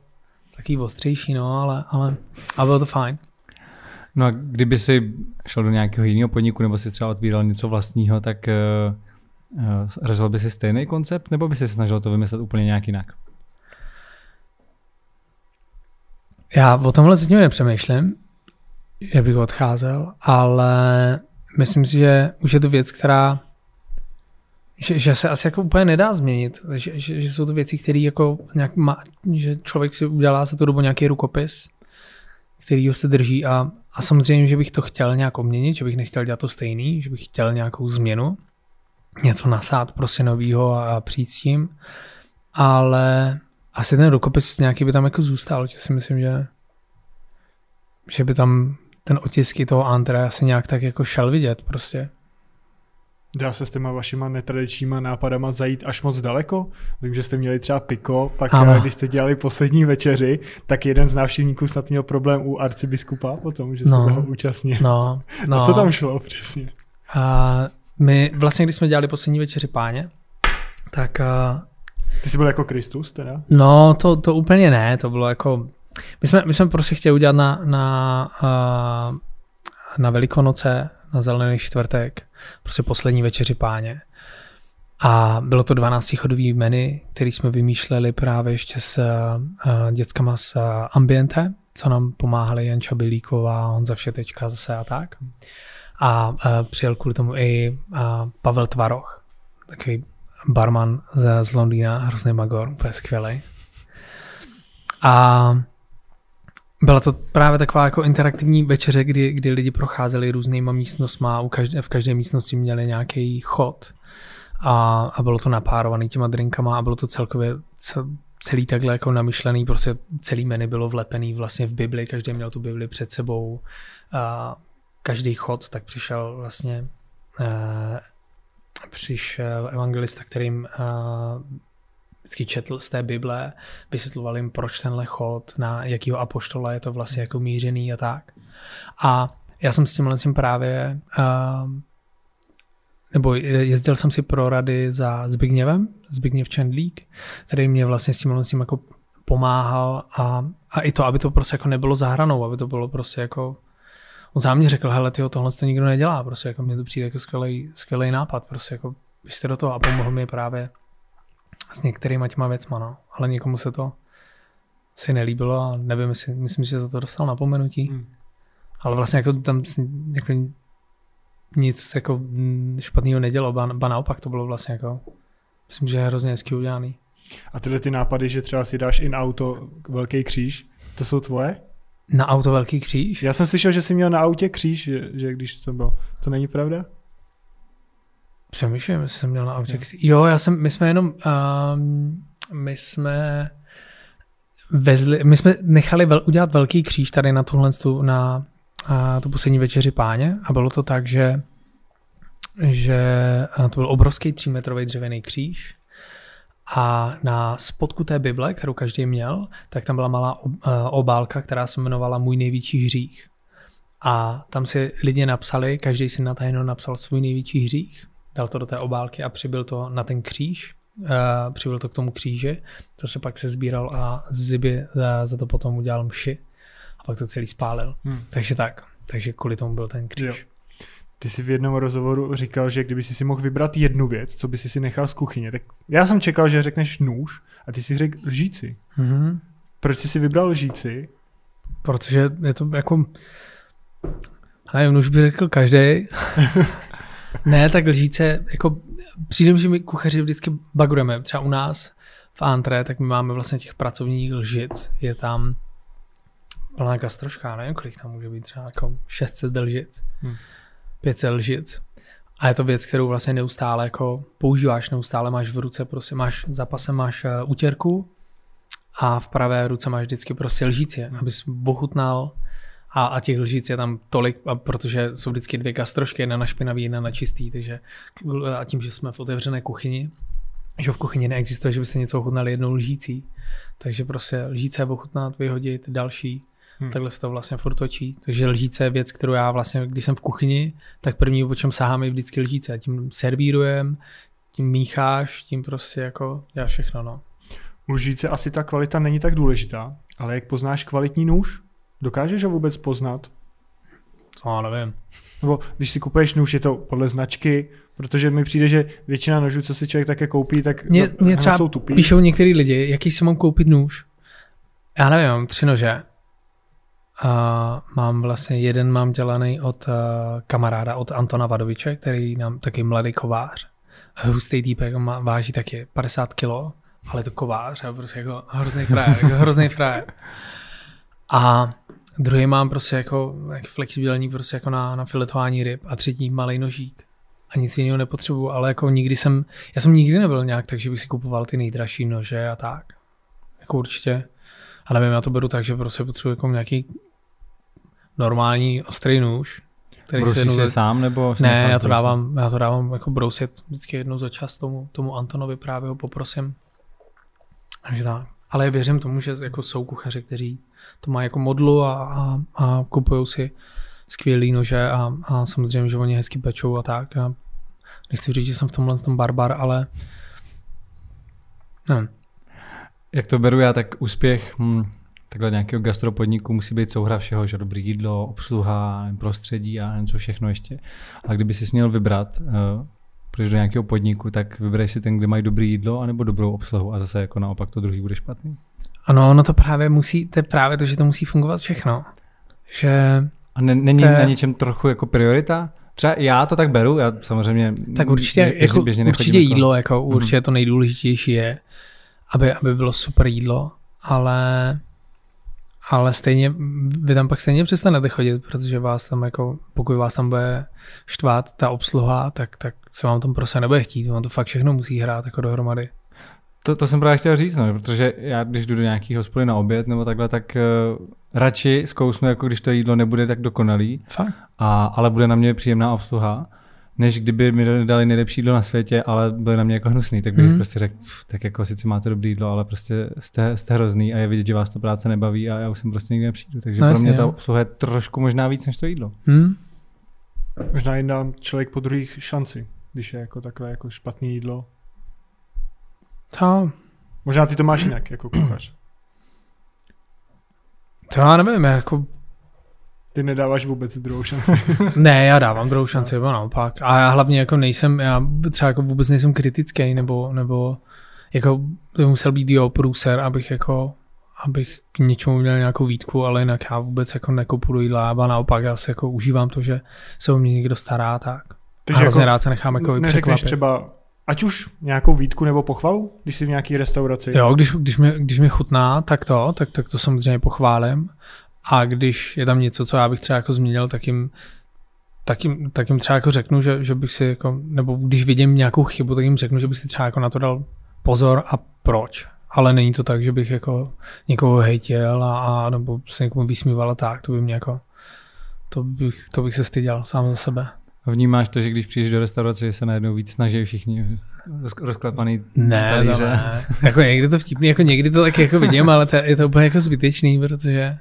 Speaker 2: takový ostřejší, no, ale, ale a bylo to fajn.
Speaker 1: No a kdyby si šel do nějakého jiného podniku nebo si třeba otvíral něco vlastního, tak uh, řešil by si stejný koncept nebo by si snažil to vymyslet úplně nějak jinak?
Speaker 2: Já o tomhle zatím nepřemýšlím, že bych odcházel, ale myslím si, že už je to věc, která že, že se asi jako úplně nedá změnit, že, že, že jsou to věci, které jako nějak má, že člověk si udělá za tu dobu nějaký rukopis, který se drží a, a samozřejmě, že bych to chtěl nějak obměnit, že bych nechtěl dělat to stejný, že bych chtěl nějakou změnu, něco nasát prostě novýho a, přijít s tím, ale asi ten rukopis nějaký by tam jako zůstal, že si myslím, že že by tam ten otisky toho Antra asi nějak tak jako šel vidět prostě.
Speaker 3: Dá se s těma vašima netradičníma nápadama zajít až moc daleko? Vím, že jste měli třeba piko, pak ano. když jste dělali poslední večeři, tak jeden z návštěvníků snad měl problém u arcibiskupa potom, že se no, toho účastnil.
Speaker 2: No, no.
Speaker 3: A co tam šlo přesně?
Speaker 2: A my vlastně, když jsme dělali poslední večeři páně, tak... A...
Speaker 3: Ty jsi byl jako Kristus teda?
Speaker 2: No, to, to úplně ne, to bylo jako... My jsme, my jsme prostě chtěli udělat na, na, na Velikonoce na zelený čtvrtek, prostě poslední večeři páně. A bylo to 12 chodový menu, který jsme vymýšleli právě ještě s uh, dětskama z uh, Ambiente, co nám pomáhali Janča Bilíková, Honza Všetečka zase a tak. A přijel kvůli tomu i Pavel Tvaroch, takový barman z, z Londýna, hrozný magor, úplně skvělý. A byla to právě taková jako interaktivní večeře, kdy, kdy lidi procházeli různýma místnostma, u každé, v každé místnosti měli nějaký chod a, a bylo to napárovaný těma drinkama a bylo to celkově celý takhle jako namyšlený, prostě celý menu bylo vlepený vlastně v Bibli, každý měl tu Bibli před sebou a každý chod tak přišel vlastně uh, přišel evangelista, kterým uh, vždycky četl z té Bible, vysvětloval jim, proč tenhle chod, na jakýho apoštola je to vlastně jako mířený a tak. A já jsem s tímhle tím právě, uh, nebo jezdil jsem si pro rady za Zbigněvem, Zbigněv Čendlík, který mě vlastně s tímhle tím jako pomáhal a, a i to, aby to prostě jako nebylo zahranou, aby to bylo prostě jako on sám mě řekl, hele, tyjo, tohle to nikdo nedělá, prostě jako mě to přijde jako skvělý, skvělý nápad, prostě jako běžte do toho a pomohl mi právě s některýma těma věcma, no. Ale někomu se to si nelíbilo a nevím, jestli, myslím, že za to dostal napomenutí. Hmm. Ale vlastně jako tam jako nic jako špatného nedělo, ba, ba naopak to bylo vlastně jako, myslím, že je hrozně hezky udělaný.
Speaker 3: A tyhle ty nápady, že třeba si dáš in auto velký kříž, to jsou tvoje?
Speaker 2: Na auto velký kříž?
Speaker 3: Já jsem slyšel, že jsi měl na autě kříž, že, že když to bylo. To není pravda?
Speaker 2: Přemýšlím, jestli jsem měl na autě. Jo, já jsem, my jsme jenom, um, my jsme vezli, my jsme nechali vel, udělat velký kříž tady na tuhle na a, tu poslední večeři páně a bylo to tak, že že to byl obrovský třímetrový dřevěný kříž a na spodku té Bible, kterou každý měl, tak tam byla malá obálka, která se jmenovala Můj největší hřích. A tam si lidi napsali, každý si na tajno napsal svůj největší hřích dal to do té obálky a přibyl to na ten kříž, uh, přibyl to k tomu kříži, to se pak se sbíral a Ziby za, za to potom udělal mši a pak to celý spálil. Hmm. Takže tak, takže kvůli tomu byl ten kříž. Jo.
Speaker 3: Ty jsi v jednom rozhovoru říkal, že kdyby si si mohl vybrat jednu věc, co by si si nechal z kuchyně, tak já jsem čekal, že řekneš nůž a ty si řekl lžíci. Mm-hmm. Proč jsi si vybral lžíci?
Speaker 2: Protože je to jako... Nevím, nůž by řekl každý. Ne, tak lžíce, jako přijde, že my kuchaři vždycky bagujeme. Třeba u nás v Antre, tak my máme vlastně těch pracovních lžic. Je tam plná gastroška, nevím, kolik tam může být, třeba jako 600 lžic, hmm. 500 lžic. A je to věc, kterou vlastně neustále jako používáš, neustále máš v ruce, prostě máš za pasem máš uh, utěrku a v pravé ruce máš vždycky prostě lžíci, abys ochutnal. A, a těch lžíc je tam tolik, a protože jsou vždycky dvě gastrošky, jedna na špinavý, jedna na čistý, takže a tím, že jsme v otevřené kuchyni, že v kuchyni neexistuje, že byste něco ochutnali jednou lžící, takže prostě lžíce ochutnat, vyhodit, další, hmm. takhle se to vlastně furt točí. Takže lžíce je věc, kterou já vlastně, když jsem v kuchyni, tak první, o čem sahám, je vždycky lžíce. Tím servírujem, tím mícháš, tím prostě jako děláš všechno, no.
Speaker 3: U lžíce asi ta kvalita není tak důležitá, ale jak poznáš kvalitní nůž? Dokážeš ho vůbec poznat?
Speaker 2: To já nevím.
Speaker 3: Nebo když si kupuješ nůž, je to podle značky, protože mi přijde, že většina nožů, co si člověk také koupí, tak
Speaker 2: mě, no, mě třeba jsou tupý. píšou některý lidi, jaký si mám koupit nůž. Já nevím, mám tři nože. A mám vlastně jeden mám dělaný od uh, kamaráda, od Antona Vadoviče, který nám taky mladý kovář. Hustý týpek, má, váží taky 50 kilo, ale je to kovář, a prostě jako hrozný frajer, jako hrozný frajer. A druhý mám prostě jako flexibilní prostě jako na, na filetování ryb a třetí malý nožík. A nic jiného nepotřebuju, ale jako nikdy jsem, já jsem nikdy nebyl nějak tak, že bych si kupoval ty nejdražší nože a tak. Jako určitě. A nevím, já to beru tak, že prostě potřebuji jako nějaký normální ostrý nůž.
Speaker 1: Který Brousíš se za... sám nebo?
Speaker 2: Ne, já to, dávám, já to dávám jako brousit vždycky jednou za čas tomu, tomu Antonovi právě ho poprosím. Takže tak. Ale věřím tomu, že jako jsou kuchaři, kteří to mají jako modlu a, a, a kupují si skvělý nože a, a samozřejmě, že oni hezky pečou a tak. Já nechci říct, že jsem v tomhle tom barbar, ale ne.
Speaker 1: Jak to beru já, tak úspěch hm, takhle nějakého gastropodniku musí být souhra všeho, že dobrý jídlo, obsluha, prostředí a něco všechno ještě. A kdyby si měl vybrat, uh, půjdeš do nějakého podniku, tak vybereš si ten, kde mají dobrý jídlo, anebo dobrou obsluhu a zase jako naopak to druhý bude špatný.
Speaker 2: Ano, no to právě musí, to je právě to, že to musí fungovat všechno. Že
Speaker 1: a ne, není to je... na něčem trochu jako priorita? Třeba já to tak beru, já samozřejmě
Speaker 2: Tak určitě, běžně, jako, běžně určitě jako... jídlo, jako mm-hmm. určitě to nejdůležitější je, aby, aby bylo super jídlo, ale ale stejně, vy tam pak stejně přestanete chodit, protože vás tam jako, pokud vás tam bude štvát ta obsluha, tak, tak se vám tam prostě nebude chtít, vám to fakt všechno musí hrát jako dohromady.
Speaker 1: To, to jsem právě chtěl říct, no, protože já když jdu do nějakého hospody na oběd nebo takhle, tak uh, radši zkousnu, jako když to jídlo nebude tak dokonalý,
Speaker 2: Fakt?
Speaker 1: A, ale bude na mě příjemná obsluha, než kdyby mi dali nejlepší jídlo na světě, ale byly na mě jako hnusný, tak bych mm. prostě řekl, tak jako sice máte dobré jídlo, ale prostě jste, jste hrozný a je vidět, že vás to práce nebaví a já už jsem prostě nikdy nepřijdu. Takže no, pro mě ta obsluha je trošku možná víc než to jídlo.
Speaker 2: Mm.
Speaker 3: Možná jim dám člověk po druhých šanci, když je jako takové jako špatné jídlo.
Speaker 2: To.
Speaker 3: Možná ty to máš jinak jako kuchař.
Speaker 2: To já nevím, jako...
Speaker 3: Ty nedáváš vůbec druhou šanci.
Speaker 2: ne, já dávám druhou šanci, nebo naopak. A já hlavně jako nejsem, já třeba jako vůbec nejsem kritický, nebo, nebo jako to musel být jo průser, abych jako abych k něčemu měl nějakou výtku, ale jinak já vůbec jako nekupuju jídla, a naopak já si jako užívám to, že se o mě někdo stará tak. Takže a hrozně jako rád se nechám jako překvapit.
Speaker 3: třeba Ať už nějakou výtku nebo pochvalu, když jsi v nějaké restauraci?
Speaker 2: Jo, když, když, mě, když mě chutná, tak to, tak, tak to samozřejmě pochválím. A když je tam něco, co já bych třeba jako změnil, tak jim, tak jim, tak jim třeba jako řeknu, že, že bych si jako, nebo když vidím nějakou chybu, tak jim řeknu, že bych si třeba jako na to dal pozor a proč. Ale není to tak, že bych jako někoho hejtěl a, a nebo se někomu vysmíval a tak, to by mě jako, to bych, to bych se styděl sám za sebe.
Speaker 1: Vnímáš to, že když přijdeš do restaurace, že se najednou víc snaží všichni rozklepaný
Speaker 2: Ne, talíře. ne. jako někdy to vtipný, jako někdy to tak jako vidím, ale to, je to úplně jako zbytečný, protože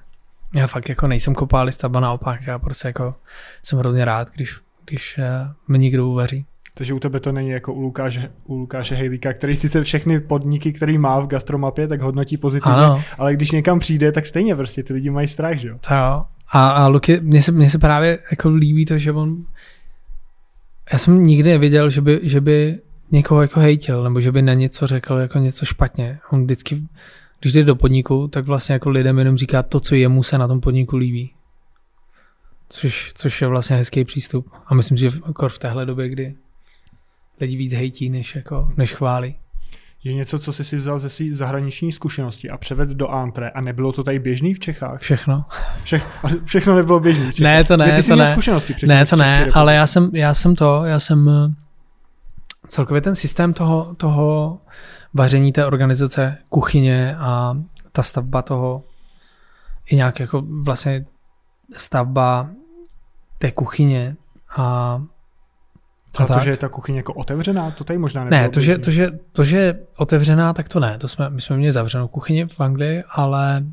Speaker 2: já fakt jako nejsem kopálista, ba naopak, já prostě jako jsem hrozně rád, když, když uh, mi někdo uvaří.
Speaker 3: Takže u tebe to není jako u Lukáše, u Lukáše Hejlíka, který sice všechny podniky, který má v gastromapě, tak hodnotí pozitivně, ano. ale když někam přijde, tak stejně prostě ty lidi mají strach, že jo?
Speaker 2: To jo. A, a Luky, mně se, mně se právě jako líbí to, že on já jsem nikdy neviděl, že by, že by někoho jako hejtil, nebo že by na něco řekl jako něco špatně. On vždycky, když jde do podniku, tak vlastně jako lidem jenom říká to, co jemu se na tom podniku líbí. Což, což je vlastně hezký přístup. A myslím, že jako v téhle době, kdy lidi víc hejtí, než, jako, než chválí.
Speaker 3: Je něco, co jsi si vzal ze své zahraniční zkušenosti a převed do Antre a nebylo to tady běžný v Čechách?
Speaker 2: Všechno.
Speaker 3: Vše, všechno nebylo běžný v Čechách.
Speaker 2: Ne, to ne,
Speaker 3: ty jsi
Speaker 2: to
Speaker 3: měl
Speaker 2: ne.
Speaker 3: zkušenosti
Speaker 2: Ne, to ne, ale já jsem, já jsem to, já jsem eh, celkově ten systém toho, toho vaření té organizace, kuchyně a ta stavba toho i nějak jako vlastně stavba té kuchyně a
Speaker 3: a to, že je ta kuchyně jako otevřená, to tady možná nebylo.
Speaker 2: Ne, to že, to, že, to, že je otevřená, tak to ne. To jsme, my jsme měli zavřenou kuchyni v Anglii, ale,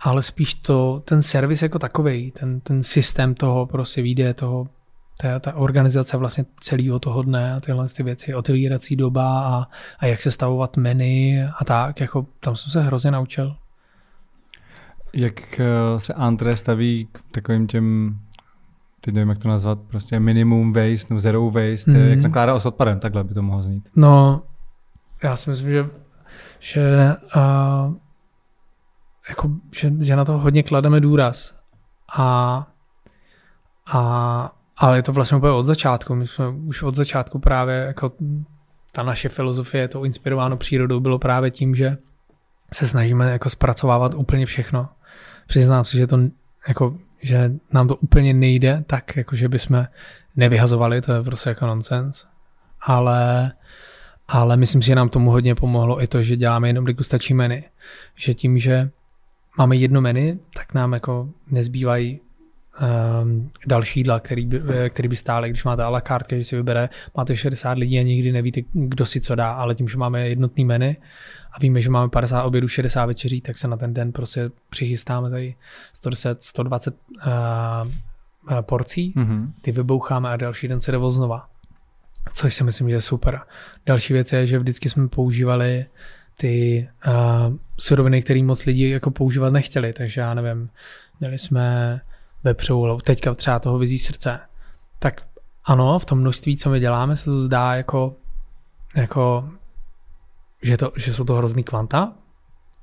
Speaker 2: ale spíš to, ten servis jako takový, ten, ten systém toho prostě výjde, toho, ta, ta organizace vlastně celého toho dne a tyhle ty věci, otevírací doba a, a jak se stavovat menu a tak, jako tam jsem se hrozně naučil.
Speaker 1: Jak eh, se Andre staví k takovým těm teď nevím, jak to nazvat, prostě minimum waste nebo zero waste, mm. jak nakládá s odpadem, takhle by to mohlo znít.
Speaker 2: No, já si myslím, že, že, uh, jako, že, že na to hodně klademe důraz. A, a, ale je to vlastně úplně od začátku. My jsme už od začátku právě, jako ta naše filozofie, to inspirováno přírodou, bylo právě tím, že se snažíme jako zpracovávat úplně všechno. Přiznám si, že to jako že nám to úplně nejde, tak jako že bychom nevyhazovali, to je prostě jako nonsens. Ale, ale myslím si, že nám tomu hodně pomohlo i to, že děláme jenom degustační menu. Že tím, že máme jedno menu, tak nám jako nezbývají um, další jídla, který by, který by stály, když máte a la carte, když si vybere, máte 60 lidí a nikdy nevíte, kdo si co dá, ale tím, že máme jednotný menu a víme, že máme 50 obědů, 60 večeří, tak se na ten den prostě přichystáme tady 110, 120 uh, porcí, mm-hmm. ty vyboucháme a další den se jde znova. Což si myslím, že je super. Další věc je, že vždycky jsme používali ty uh, suroviny, které moc lidi jako používat nechtěli, takže já nevím, měli jsme vepřovou, teďka třeba toho vizí srdce, tak ano, v tom množství, co my děláme, se to zdá jako, jako že, to, že jsou to hrozný kvanta,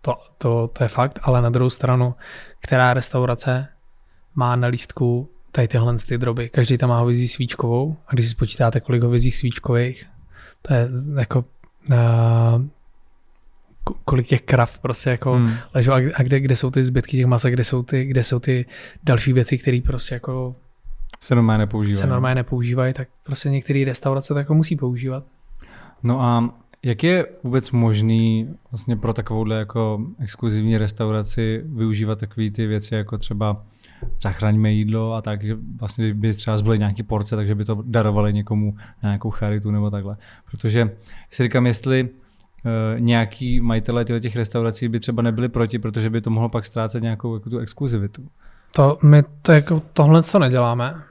Speaker 2: to, to, to je fakt, ale na druhou stranu, která restaurace má na lístku tady tyhle ty droby. Každý tam má hovězí svíčkovou a když si spočítáte, kolik hovězích svíčkových, to je jako uh, kolik těch krav prostě jako hmm. ležou a, a kde, kde jsou ty zbytky těch masa, kde jsou ty, kde jsou ty další věci, které prostě jako
Speaker 1: se normálně nepoužívají.
Speaker 2: Se normálně nepoužívají, tak prostě některé restaurace to jako musí používat.
Speaker 1: No a jak je vůbec možný vlastně pro takovouhle jako exkluzivní restauraci využívat takové ty věci jako třeba zachraňme jídlo a tak, že vlastně by třeba zbyly nějaké porce, takže by to darovali někomu na nějakou charitu nebo takhle. Protože si říkám, jestli nějaký majitelé těch restaurací by třeba nebyli proti, protože by to mohlo pak ztrácet nějakou jako tu exkluzivitu.
Speaker 2: To, my to jako tohle co neděláme.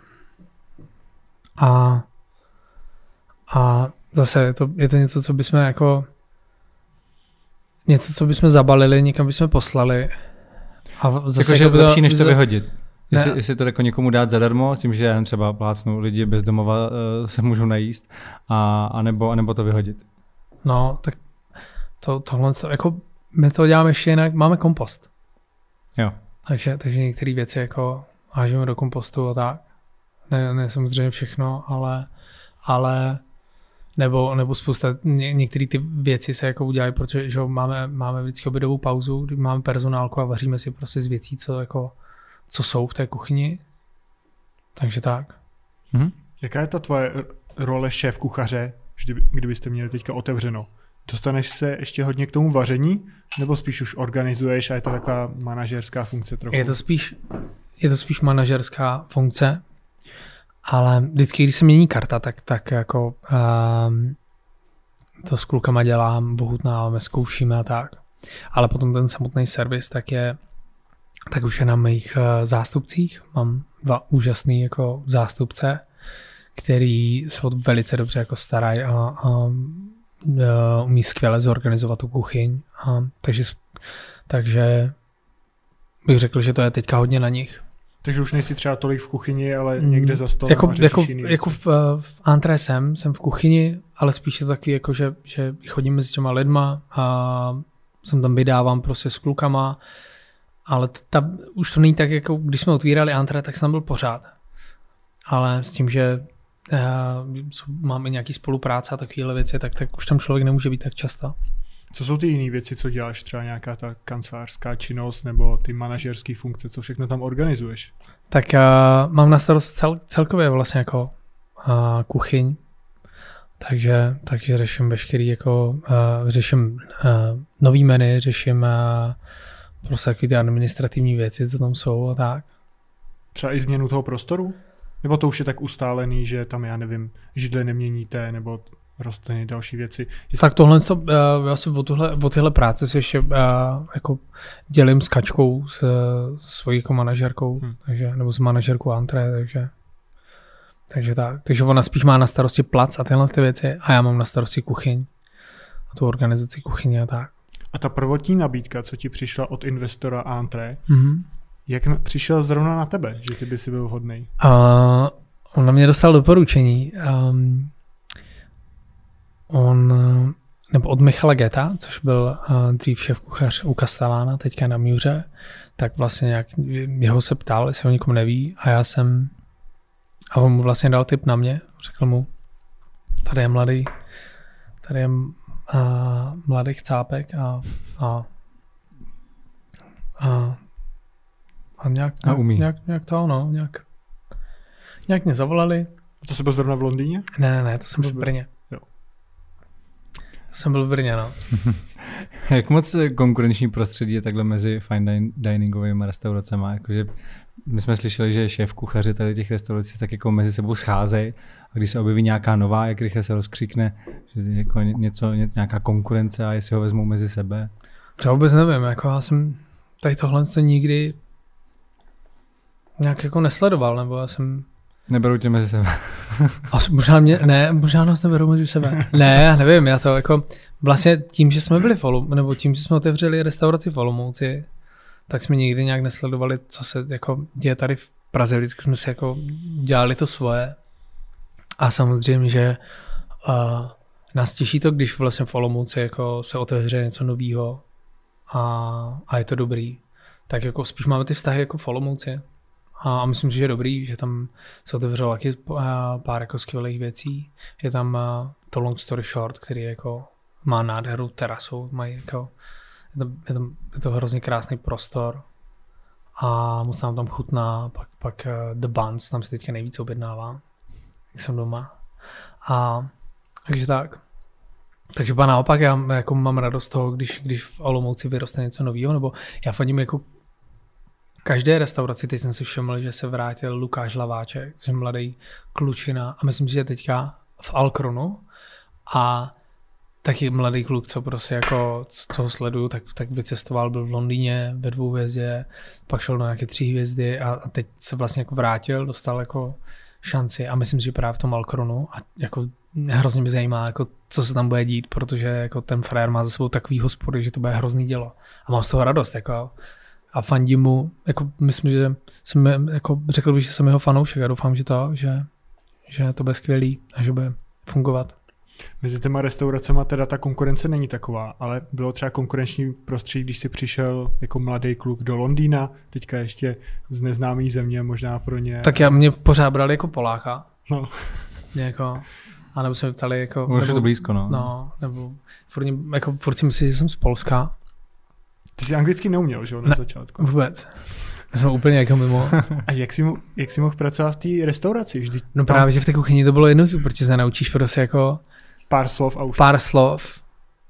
Speaker 2: A, a zase je to, je to něco, co bychom jako něco, co bychom zabalili, někam bychom poslali.
Speaker 1: A zase jako, že to lepší, než to vyhodit. Jestli, jestli to jako někomu dát zadarmo, tím, že jen třeba plácnu lidi bez domova uh, se můžou najíst, a, a nebo, a nebo to vyhodit.
Speaker 2: No, tak to, tohle, jako my to děláme ještě jinak, máme kompost.
Speaker 1: Jo.
Speaker 2: Takže, takže některé věci jako hážeme do kompostu a tak. Ne, ne samozřejmě všechno, ale, ale nebo, nebo spousta, ně, některé ty věci se jako udělají, protože že máme, máme vždycky obědovou pauzu, kdy máme personálku a vaříme si prostě z věcí, co, jako, co jsou v té kuchyni. Takže tak.
Speaker 3: Mhm. Jaká je ta tvoje role šéf kuchaře, kdybyste měli teďka otevřeno? Dostaneš se ještě hodně k tomu vaření, nebo spíš už organizuješ a je to taková manažerská funkce trochu?
Speaker 2: Je to spíš, je to spíš manažerská funkce, ale vždycky, když se mění karta, tak, tak jako um, to s klukama dělám, bohutnáváme, zkoušíme a tak. Ale potom ten samotný servis, tak je tak už je na mých uh, zástupcích. Mám dva úžasný jako zástupce, který se velice dobře jako starají a, a uh, umí skvěle zorganizovat tu kuchyň. A, takže, takže bych řekl, že to je teďka hodně na nich.
Speaker 3: Takže už nejsi třeba tolik v kuchyni, ale mm, někde za stolem
Speaker 2: jako, jako, jako v, v antré jsem, jsem v kuchyni, ale spíš je to takový, jako že, že chodím mezi těma lidma a jsem tam vydávám prostě s klukama, ale ta, už to není tak, jako když jsme otvírali antré, tak jsem tam byl pořád. Ale s tím, že máme nějaký spolupráce a takovéhle věci, tak, tak už tam člověk nemůže být tak často.
Speaker 3: Co jsou ty jiné věci, co děláš? Třeba nějaká ta kancelářská činnost nebo ty manažerské funkce, co všechno tam organizuješ?
Speaker 2: Tak uh, mám na starost cel, celkově vlastně jako uh, kuchyň, takže, takže řeším veškerý jako, uh, řeším uh, nový menu, řeším uh, prostě takové ty administrativní věci, co tam jsou a tak.
Speaker 3: Třeba i změnu toho prostoru? Nebo to už je tak ustálený, že tam, já nevím, židle neměníte, nebo rostliny, další věci.
Speaker 2: Jestli... Tak tohle, to, uh, já se o, tuhle, o tyhle práce si ještě uh, jako dělím s Kačkou, s, s svojí jako manažerkou, hmm. takže, nebo s manažerkou Antre, takže takže tak. Takže ona spíš má na starosti plac a tyhle ty věci a já mám na starosti kuchyň a tu organizaci kuchyně a tak.
Speaker 3: A ta prvotní nabídka, co ti přišla od investora Antre, mm-hmm. Jak přišel zrovna na tebe, že ty by si byl hodný?
Speaker 2: Uh, on na mě dostal doporučení. Um, on, nebo od Michala Geta, což byl uh, dřív šéf kuchař u Kastelána, teďka na Míře, tak vlastně nějak jeho se ptal, jestli ho nikomu neví a já jsem a on mu vlastně dal tip na mě, řekl mu, tady je mladý, tady je a, mladý chcápek a, a, a, a nějak, a umí. Nějak, nějak to, no, nějak, nějak mě zavolali.
Speaker 3: A to jsi byl zrovna v Londýně?
Speaker 2: Ne, ne, ne, to jsem byl v Brně. Jo. To jsem byl v Brně, no.
Speaker 1: Jak moc konkurenční prostředí je takhle mezi fine diningovými restauracemi? Jakože my jsme slyšeli, že šéf kuchaři tady těch restaurací tak jako mezi sebou scházejí a když se objeví nějaká nová, jak rychle se rozkřikne, že jako něco, nějaká konkurence a jestli ho vezmou mezi sebe.
Speaker 2: Já vůbec nevím, jako já jsem tady tohle to nikdy nějak jako nesledoval, nebo já jsem...
Speaker 1: Neberou tě mezi sebe.
Speaker 2: a možná mě, ne, možná nás neberou mezi sebe. Ne, já nevím, já to jako, vlastně tím, že jsme byli v Olum, nebo tím, že jsme otevřeli restauraci v Olomouci, tak jsme nikdy nějak nesledovali, co se jako děje tady v Praze. Vždycky jsme si jako dělali to svoje. A samozřejmě, že uh, nás těší to, když vlastně v Olomouci jako se otevře něco nového a, a je to dobrý. Tak jako spíš máme ty vztahy jako v Olomouci. A, myslím si, že je dobrý, že tam se otevřelo taky pár jako skvělých věcí. Je tam uh, to Long Story Short, který jako má nádheru terasu, mají jako je to, je to, je to hrozně krásný prostor a moc nám tam chutná, pak, pak uh, The Buns tam se teďka nejvíc objednává, jak jsem doma. A takže tak. Takže pak naopak já jako mám radost toho, když, když v Olomouci vyroste něco nového, nebo já fandím jako každé restauraci, teď jsem si všiml, že se vrátil Lukáš Laváček, což je mladý klučina a myslím, že je teďka v Alkronu a taky mladý kluk, co prostě jako, co ho sleduju, tak, tak vycestoval, byl v Londýně ve dvou hvězdě, pak šel do nějaké tři hvězdy a, a teď se vlastně jako vrátil, dostal jako šanci a myslím, že právě v tom Alkronu a jako hrozně mě zajímá, jako, co se tam bude dít, protože jako ten frajer má za sebou takový hospody, že to bude hrozný dělo. A mám z toho radost, jako, a fandím mu, jako myslím, že jsem, jako řekl bych, že jsem jeho fanoušek a doufám, že to, že, že to bude skvělý a že bude fungovat.
Speaker 3: Mezi těma restauracemi teda ta konkurence není taková, ale bylo třeba konkurenční prostředí, když jsi přišel jako mladý kluk do Londýna, teďka ještě z neznámé země, možná pro ně.
Speaker 2: Tak já mě pořád brali jako Poláka. No. Mě jako, a nebo se mě ptali jako...
Speaker 1: Už je to blízko, no.
Speaker 2: No, nebo furt, jako, furt si myslím, že jsem z Polska.
Speaker 3: Ty jsi anglicky neuměl, že jo, na ne, začátku?
Speaker 2: Vůbec. Jsme úplně jako mimo.
Speaker 3: A jak jsi, jak jsi mohl pracovat v té restauraci? Vždy
Speaker 2: no tam... právě, že v té kuchyni to bylo jednoduché, protože se naučíš prostě jako
Speaker 3: Pár slov a už.
Speaker 2: Pár slov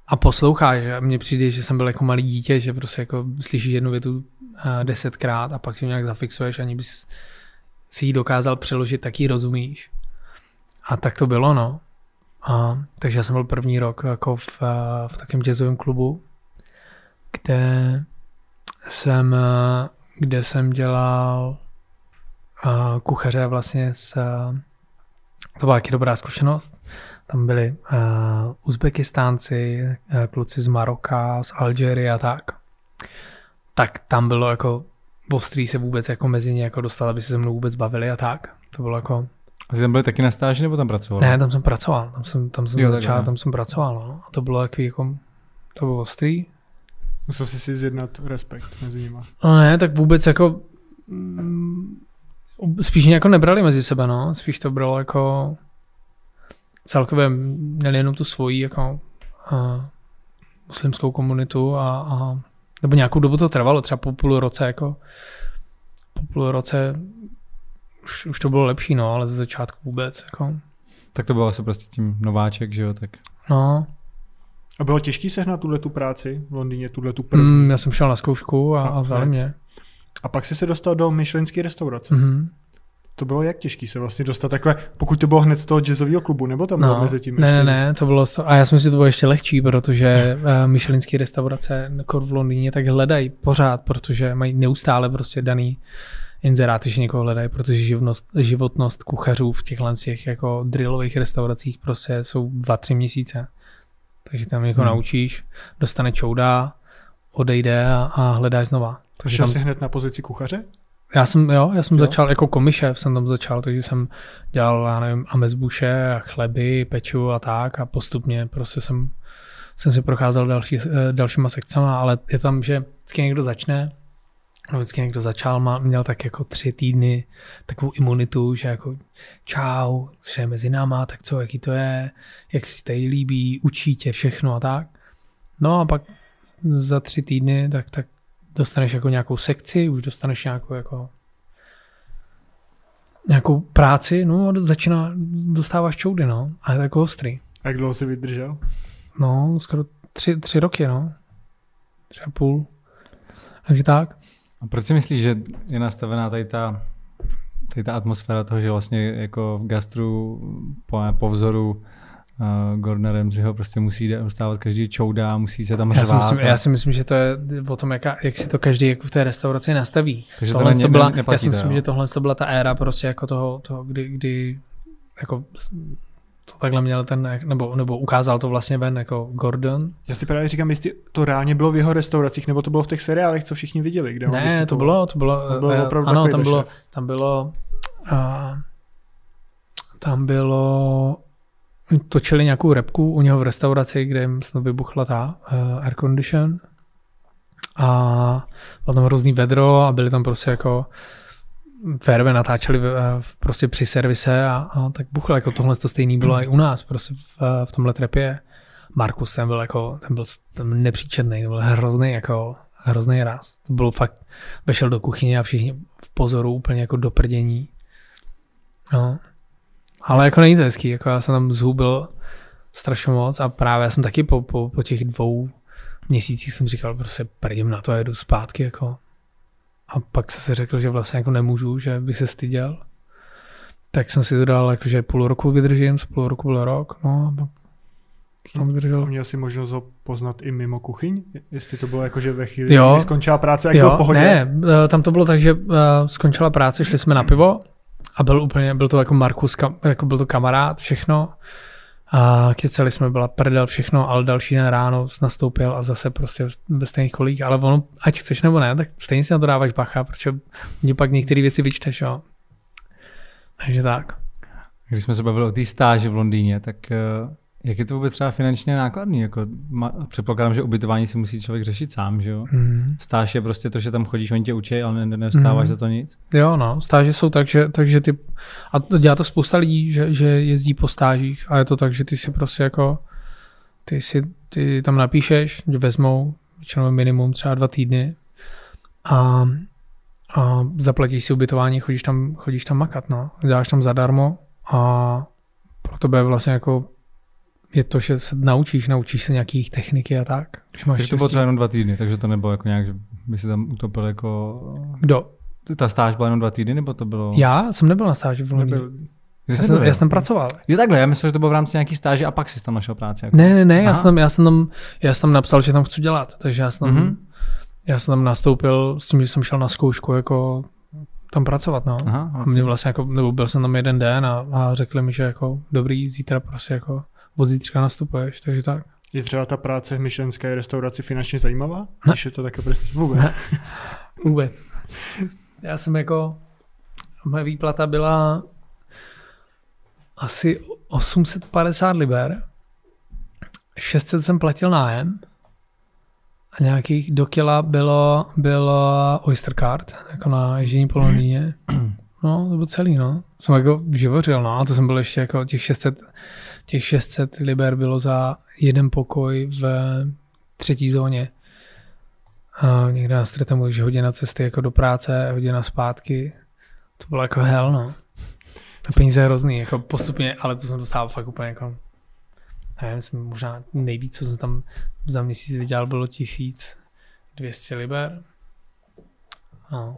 Speaker 2: a posloucháš. A mně přijde, že jsem byl jako malý dítě, že prostě jako slyšíš jednu větu uh, desetkrát a pak si nějak zafixuješ, ani bys si ji dokázal přeložit, tak ji rozumíš. A tak to bylo, no. A, takže já jsem byl první rok jako v, uh, v takovém jazzovém klubu, kde jsem, uh, kde jsem dělal uh, kuchaře vlastně s, uh, to byla taky dobrá zkušenost. Tam byli Uzbekistánci, kluci z Maroka, z Alžírie a tak. Tak tam bylo jako ostrý se vůbec jako mezi ně jako dostal, aby se se mnou vůbec bavili a tak. To bylo jako...
Speaker 1: A jsi tam byli taky na stáži nebo tam pracoval?
Speaker 2: Ne, tam jsem pracoval. Tam jsem, tam jsem jo, začal, tam jsem pracoval. No. A to bylo takový jako... To bylo ostrý.
Speaker 3: Musel jsi si zjednat respekt mezi nimi.
Speaker 2: No ne, tak vůbec jako... Mm, spíš jako nebrali mezi sebe, no. Spíš to bylo jako celkově měli jenom tu svoji jako uh, muslimskou komunitu a, a nebo nějakou dobu to trvalo, třeba po půl roce jako po půl roce už, už to bylo lepší, no, ale ze začátku vůbec jako.
Speaker 1: Tak to bylo asi prostě tím nováček, že jo, tak.
Speaker 2: No.
Speaker 3: A bylo těžké sehnat tuhle tu práci v Londýně, tuhle tu první?
Speaker 2: Mm, já jsem šel na zkoušku a, a vzali mě.
Speaker 3: A pak jsi se dostal do myšlenské restaurace. Mm-hmm. To bylo jak těžký se vlastně dostat takhle, pokud to bylo hned z toho jazzového klubu, nebo tam bylo no, mezi tím?
Speaker 2: Ne, ještě... ne, to bylo, a já si myslím, že to bylo ještě lehčí, protože uh, myšlenské restaurace v Londýně tak hledají pořád, protože mají neustále prostě daný inzeráty, že někoho hledají, protože životnost, životnost kuchařů v těchhle těch jako drillových restauracích prostě jsou dva, tři měsíce. Takže tam někoho hmm. naučíš, dostane čouda, odejde a, a hledáš znova.
Speaker 3: Takže šel tam... jsi hned na pozici kuchaře?
Speaker 2: Já jsem, jo, já jsem jo. začal jako komišev jsem tam začal, takže jsem dělal, já nevím, amezbuše a chleby, peču a tak a postupně prostě jsem, jsem si procházel další, eh, dalšíma sekcema, ale je tam, že vždycky někdo začne, vždycky někdo začal, má, měl tak jako tři týdny takovou imunitu, že jako čau, že je mezi náma, tak co, jaký to je, jak si tady líbí, učí tě všechno a tak. No a pak za tři týdny, tak, tak dostaneš jako nějakou sekci, už dostaneš nějakou jako nějakou práci, no a začíná, dostáváš čoudy, no, a je to jako ostrý.
Speaker 3: A jak dlouho jsi vydržel?
Speaker 2: No, skoro tři, tři roky, no. Tři a půl. Takže tak.
Speaker 1: A proč si myslíš, že je nastavená tady ta, tady ta atmosféra toho, že vlastně jako v gastru po, po vzoru uh, Gordona Ramsayho prostě musí dostávat každý čouda, musí se tam
Speaker 2: řvát.
Speaker 1: Já
Speaker 2: si, myslím,
Speaker 1: a...
Speaker 2: já si myslím, že to je o tom, jak, jak si to každý jako v té restauraci nastaví. Takže tohle to, byla, já si myslím, to, že tohle to byla ta éra prostě jako toho, toho kdy, kdy jako to takhle měl ten, nebo, nebo ukázal to vlastně ven jako Gordon.
Speaker 3: Já si právě říkám, jestli to reálně bylo v jeho restauracích, nebo to bylo v těch seriálech, co všichni viděli. Kde
Speaker 2: ne, to bylo, to bylo, to bylo uh, ano, tam bylo, tam bylo, uh, tam bylo točili nějakou repku u něho v restauraci, kde jim snad vybuchla ta uh, air condition a bylo tam hrozný vedro a byli tam prostě jako férové natáčeli eh, prostě při servise a, a tak buchlo, jako tohle to stejný bylo i u nás, prostě v, eh, v tomhle trepě. Markus ten byl jako, ten byl, ten nepříčetný, ten byl hrozný jako, hrozný ráz. To bylo fakt, vešel do kuchyně a všichni v pozoru úplně jako do prdění. No. Ale jako není to hezký, jako já jsem tam zhubil strašně moc a právě já jsem taky po, po, po těch dvou měsících jsem říkal, prostě prdím na to a jedu zpátky, jako. A pak jsem si řekl, že vlastně jako nemůžu, že by se styděl. Tak jsem si to dal, jako, že půl roku vydržím, z půl roku byl rok, no a
Speaker 3: jsem vydržel. Měl jsi možnost ho poznat i mimo kuchyň? Jestli to bylo jako, že ve chvíli, jo. kdy skončila práce, jak jo, byl pohodě?
Speaker 2: Ne, eh, tam to bylo tak, že uh, skončila práce, šli jsme na pivo a byl úplně, byl to jako Markus, jako byl to kamarád, všechno. A keceli jsme, byla prdel, všechno, ale další den ráno nastoupil a zase prostě bez stejných kolík, ale ono, ať chceš nebo ne, tak stejně si na to dáváš bacha, protože mě pak některé věci vyčteš, jo. Takže tak.
Speaker 1: Když jsme se bavili o té stáži v Londýně, tak eh, jak je to vůbec třeba finančně nákladný? Jako, ma, předpokládám, že ubytování si musí člověk řešit sám, že jo? Mm. Stáž je prostě to, že tam chodíš, oni tě učí, ale nedostáváš mm. za to nic.
Speaker 2: Jo, no, stáže jsou tak, že, takže ty, a dělá to spousta lidí, že, že jezdí po stážích a je to tak, že ty si prostě jako, ty si ty tam napíšeš, že vezmou většinou minimum třeba dva týdny a, a zaplatíš si ubytování, chodíš tam, chodíš tam makat, no. Děláš tam zadarmo a pro tebe vlastně jako je to, že se naučíš, naučíš se nějakých techniky a tak.
Speaker 1: Když máš takže to bylo třeba jenom dva týdny, takže to nebylo jako nějak, že by si tam utopil jako...
Speaker 2: Kdo?
Speaker 1: Ta stáž byla jenom dva týdny, nebo to bylo...
Speaker 2: Já jsem nebyl na stáži v Londýně. Já jsem, já jsem pracoval.
Speaker 1: Jo takhle, já myslím, že to bylo v rámci nějaký stáže a pak jsi tam našel práci.
Speaker 2: Jako. Ne, ne, ne, já jsem, já, jsem tam, já jsem tam napsal, že tam chci dělat, takže já jsem mm-hmm. já jsem tam nastoupil s tím, že jsem šel na zkoušku jako tam pracovat, no. Aha, okay. A mě vlastně jako, nebo byl jsem tam jeden den a, a řekli mi, že jako dobrý, zítra prostě jako od zítřka nastupuješ, takže tak.
Speaker 3: Je třeba ta práce v myšlenské restauraci finančně zajímavá? Ne. Když je to také prostě vůbec?
Speaker 2: vůbec. Já jsem jako, moje výplata byla asi 850 liber, 600 jsem platil nájem a nějakých do kila bylo, bylo Oyster Card, jako na Jižní Polondýně. No, to bylo celý, no. Jsem jako živořil, no, to jsem byl ještě jako těch 600, těch 600 liber bylo za jeden pokoj v třetí zóně. A někde na Streamu, když hodina cesty jako do práce, hodina zpátky. To bylo jako hell, no. A peníze hrozný, jako postupně, ale to jsem dostával fakt úplně jako nevím, jsem možná nejvíc, co jsem tam za měsíc vydělal, bylo 1200 liber.
Speaker 3: No.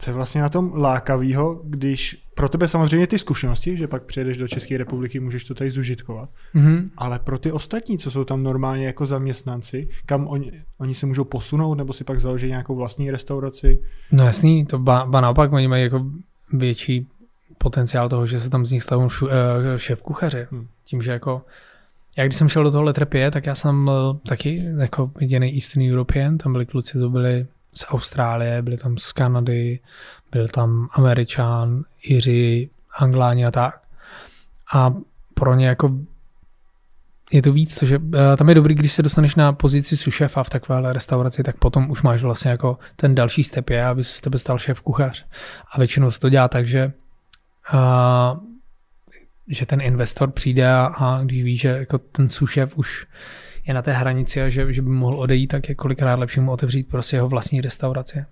Speaker 3: Co je vlastně na tom lákavýho, když pro tebe samozřejmě ty zkušenosti, že pak přijedeš do České republiky, můžeš to tady zužitkovat, mm-hmm. ale pro ty ostatní, co jsou tam normálně jako zaměstnanci, kam oni, oni se můžou posunout nebo si pak založit nějakou vlastní restauraci?
Speaker 2: No jasný, to ba, ba naopak, oni mají jako větší potenciál toho, že se tam z nich stanou uh, šéf kuchaře. Hmm. Tím, že jako já když jsem šel do toho Letrepie, tak já jsem byl taky jako jediný Eastern European, tam byli kluci, to byli z Austrálie, byli tam z Kanady, byl tam Američan, Iři, Angláni a tak. A pro ně jako je to víc, to, že uh, tam je dobrý, když se dostaneš na pozici sušefa v takové restauraci, tak potom už máš vlastně jako ten další step je, aby se z tebe stal šéf kuchař. A většinou se to dělá tak, že uh, že ten investor přijde a, a když ví, že jako ten sušef už je na té hranici a že, že by mohl odejít, tak je kolikrát lepší mu otevřít prostě jeho vlastní restauraci.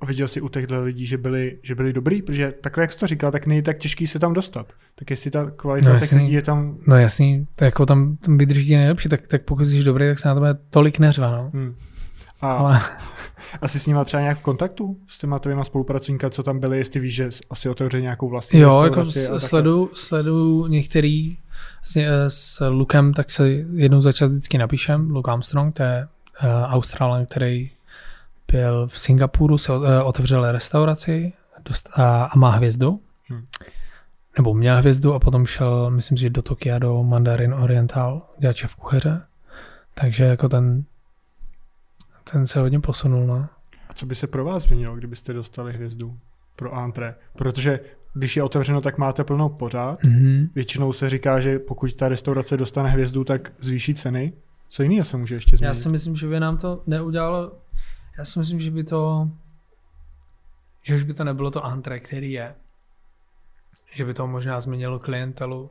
Speaker 3: A viděl jsi u těchto lidí, že byli, že byli dobrý? Protože takhle, jak jsi to říkal, tak není tak těžký se tam dostat. Tak jestli ta kvalita no, těch lidí je tam...
Speaker 2: No jasný, to jako tam, tam vydrží nejlepší, tak, tak pokud jsi dobrý, tak se na tebe tolik neřva. No. Hmm.
Speaker 3: A Ale... asi s nima třeba nějak v kontaktu s těma tvýma spolupracovníka, co tam byli, jestli víš, že asi otevře nějakou vlastní
Speaker 2: Jo, jako sledu, sledu některý vlastně, eh, s Lukem, tak se jednou za čas vždycky napíšem. Luke Armstrong, to je uh, Australan, který byl v Singapuru, se uh, otevřel restauraci dost, uh, a má hvězdu. Hmm. Nebo měl hvězdu a potom šel, myslím, že do Tokia, do Mandarin Oriental, dělat v kuchaře. Takže jako ten ten se hodně posunul, no.
Speaker 3: A co by se pro vás změnilo, kdybyste dostali hvězdu pro antré? Protože když je otevřeno, tak máte plnou pořád. Mm-hmm. Většinou se říká, že pokud ta restaurace dostane hvězdu, tak zvýší ceny. Co jiného se může ještě změnit?
Speaker 2: Já si myslím, že by nám to neudělalo. Já si myslím, že by to že už by to nebylo to antré, který je. Že by to možná změnilo klientelu.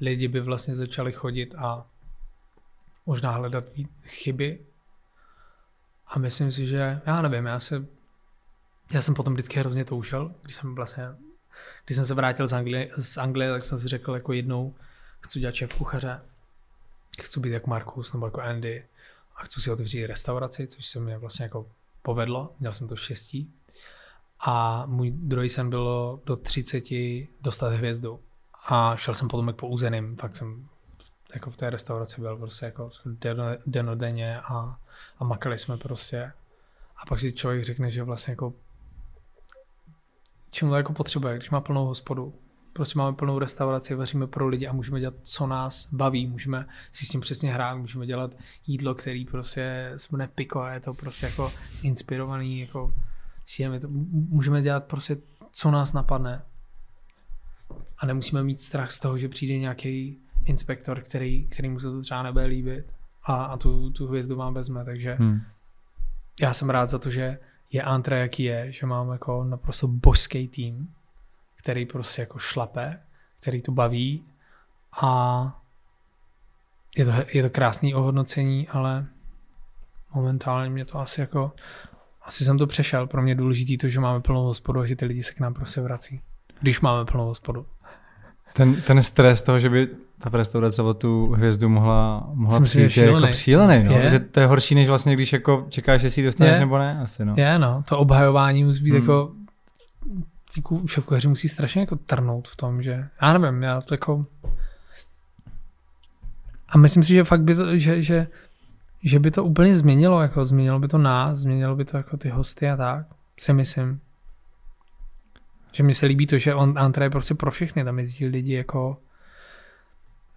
Speaker 2: Lidi by vlastně začali chodit a možná hledat chyby a myslím si, že, já nevím, já se, já jsem potom vždycky hrozně toušel, když jsem vlastně, když jsem se vrátil z Anglie, z Anglie, tak jsem si řekl jako jednou, chci dělat šéf kuchaře, chci být jako Markus nebo jako Andy a chci si otevřít restauraci, což se mi vlastně jako povedlo, měl jsem to štěstí. A můj druhý sen bylo do 30 dostat hvězdu. A šel jsem potom po úzeným, fakt jsem jako v té restauraci byl prostě jako denodenně a, a makali jsme prostě. A pak si člověk řekne, že vlastně jako čím to jako potřebuje, když má plnou hospodu. Prostě máme plnou restauraci, vaříme pro lidi a můžeme dělat, co nás baví. Můžeme si s tím přesně hrát, můžeme dělat jídlo, který prostě jsme nepiko a je to prostě jako inspirovaný, jako to, můžeme dělat prostě, co nás napadne. A nemusíme mít strach z toho, že přijde nějaký inspektor, který, který mu se to třeba nebude líbit a, a tu, tu hvězdu vám vezme, takže hmm. já jsem rád za to, že je Antra jaký je, že mám jako naprosto božský tým, který prostě jako šlape, který to baví a je to, je to krásný ohodnocení, ale momentálně mě to asi jako asi jsem to přešel. Pro mě důležitý to, že máme plnou hospodu a že ty lidi se k nám prostě vrací. Když máme plnou hospodu.
Speaker 1: Ten, ten stres toho, že by ta restaurace o tu hvězdu mohla, mohla Myslím, přijít, je jako šílený. No? Je. Že to je horší, než vlastně, když jako čekáš, jestli ji dostaneš je. nebo ne. Asi, no.
Speaker 2: Je, no. To obhajování musí být hmm. jako ti šéfkuchaři musí strašně jako trnout v tom, že já nevím, já to jako a myslím si, že fakt by to, že, že, že by to úplně změnilo, jako změnilo by to nás, změnilo by to jako ty hosty a tak, si myslím. Že mi se líbí to, že on Antra je prostě pro všechny, tam jezdí lidi jako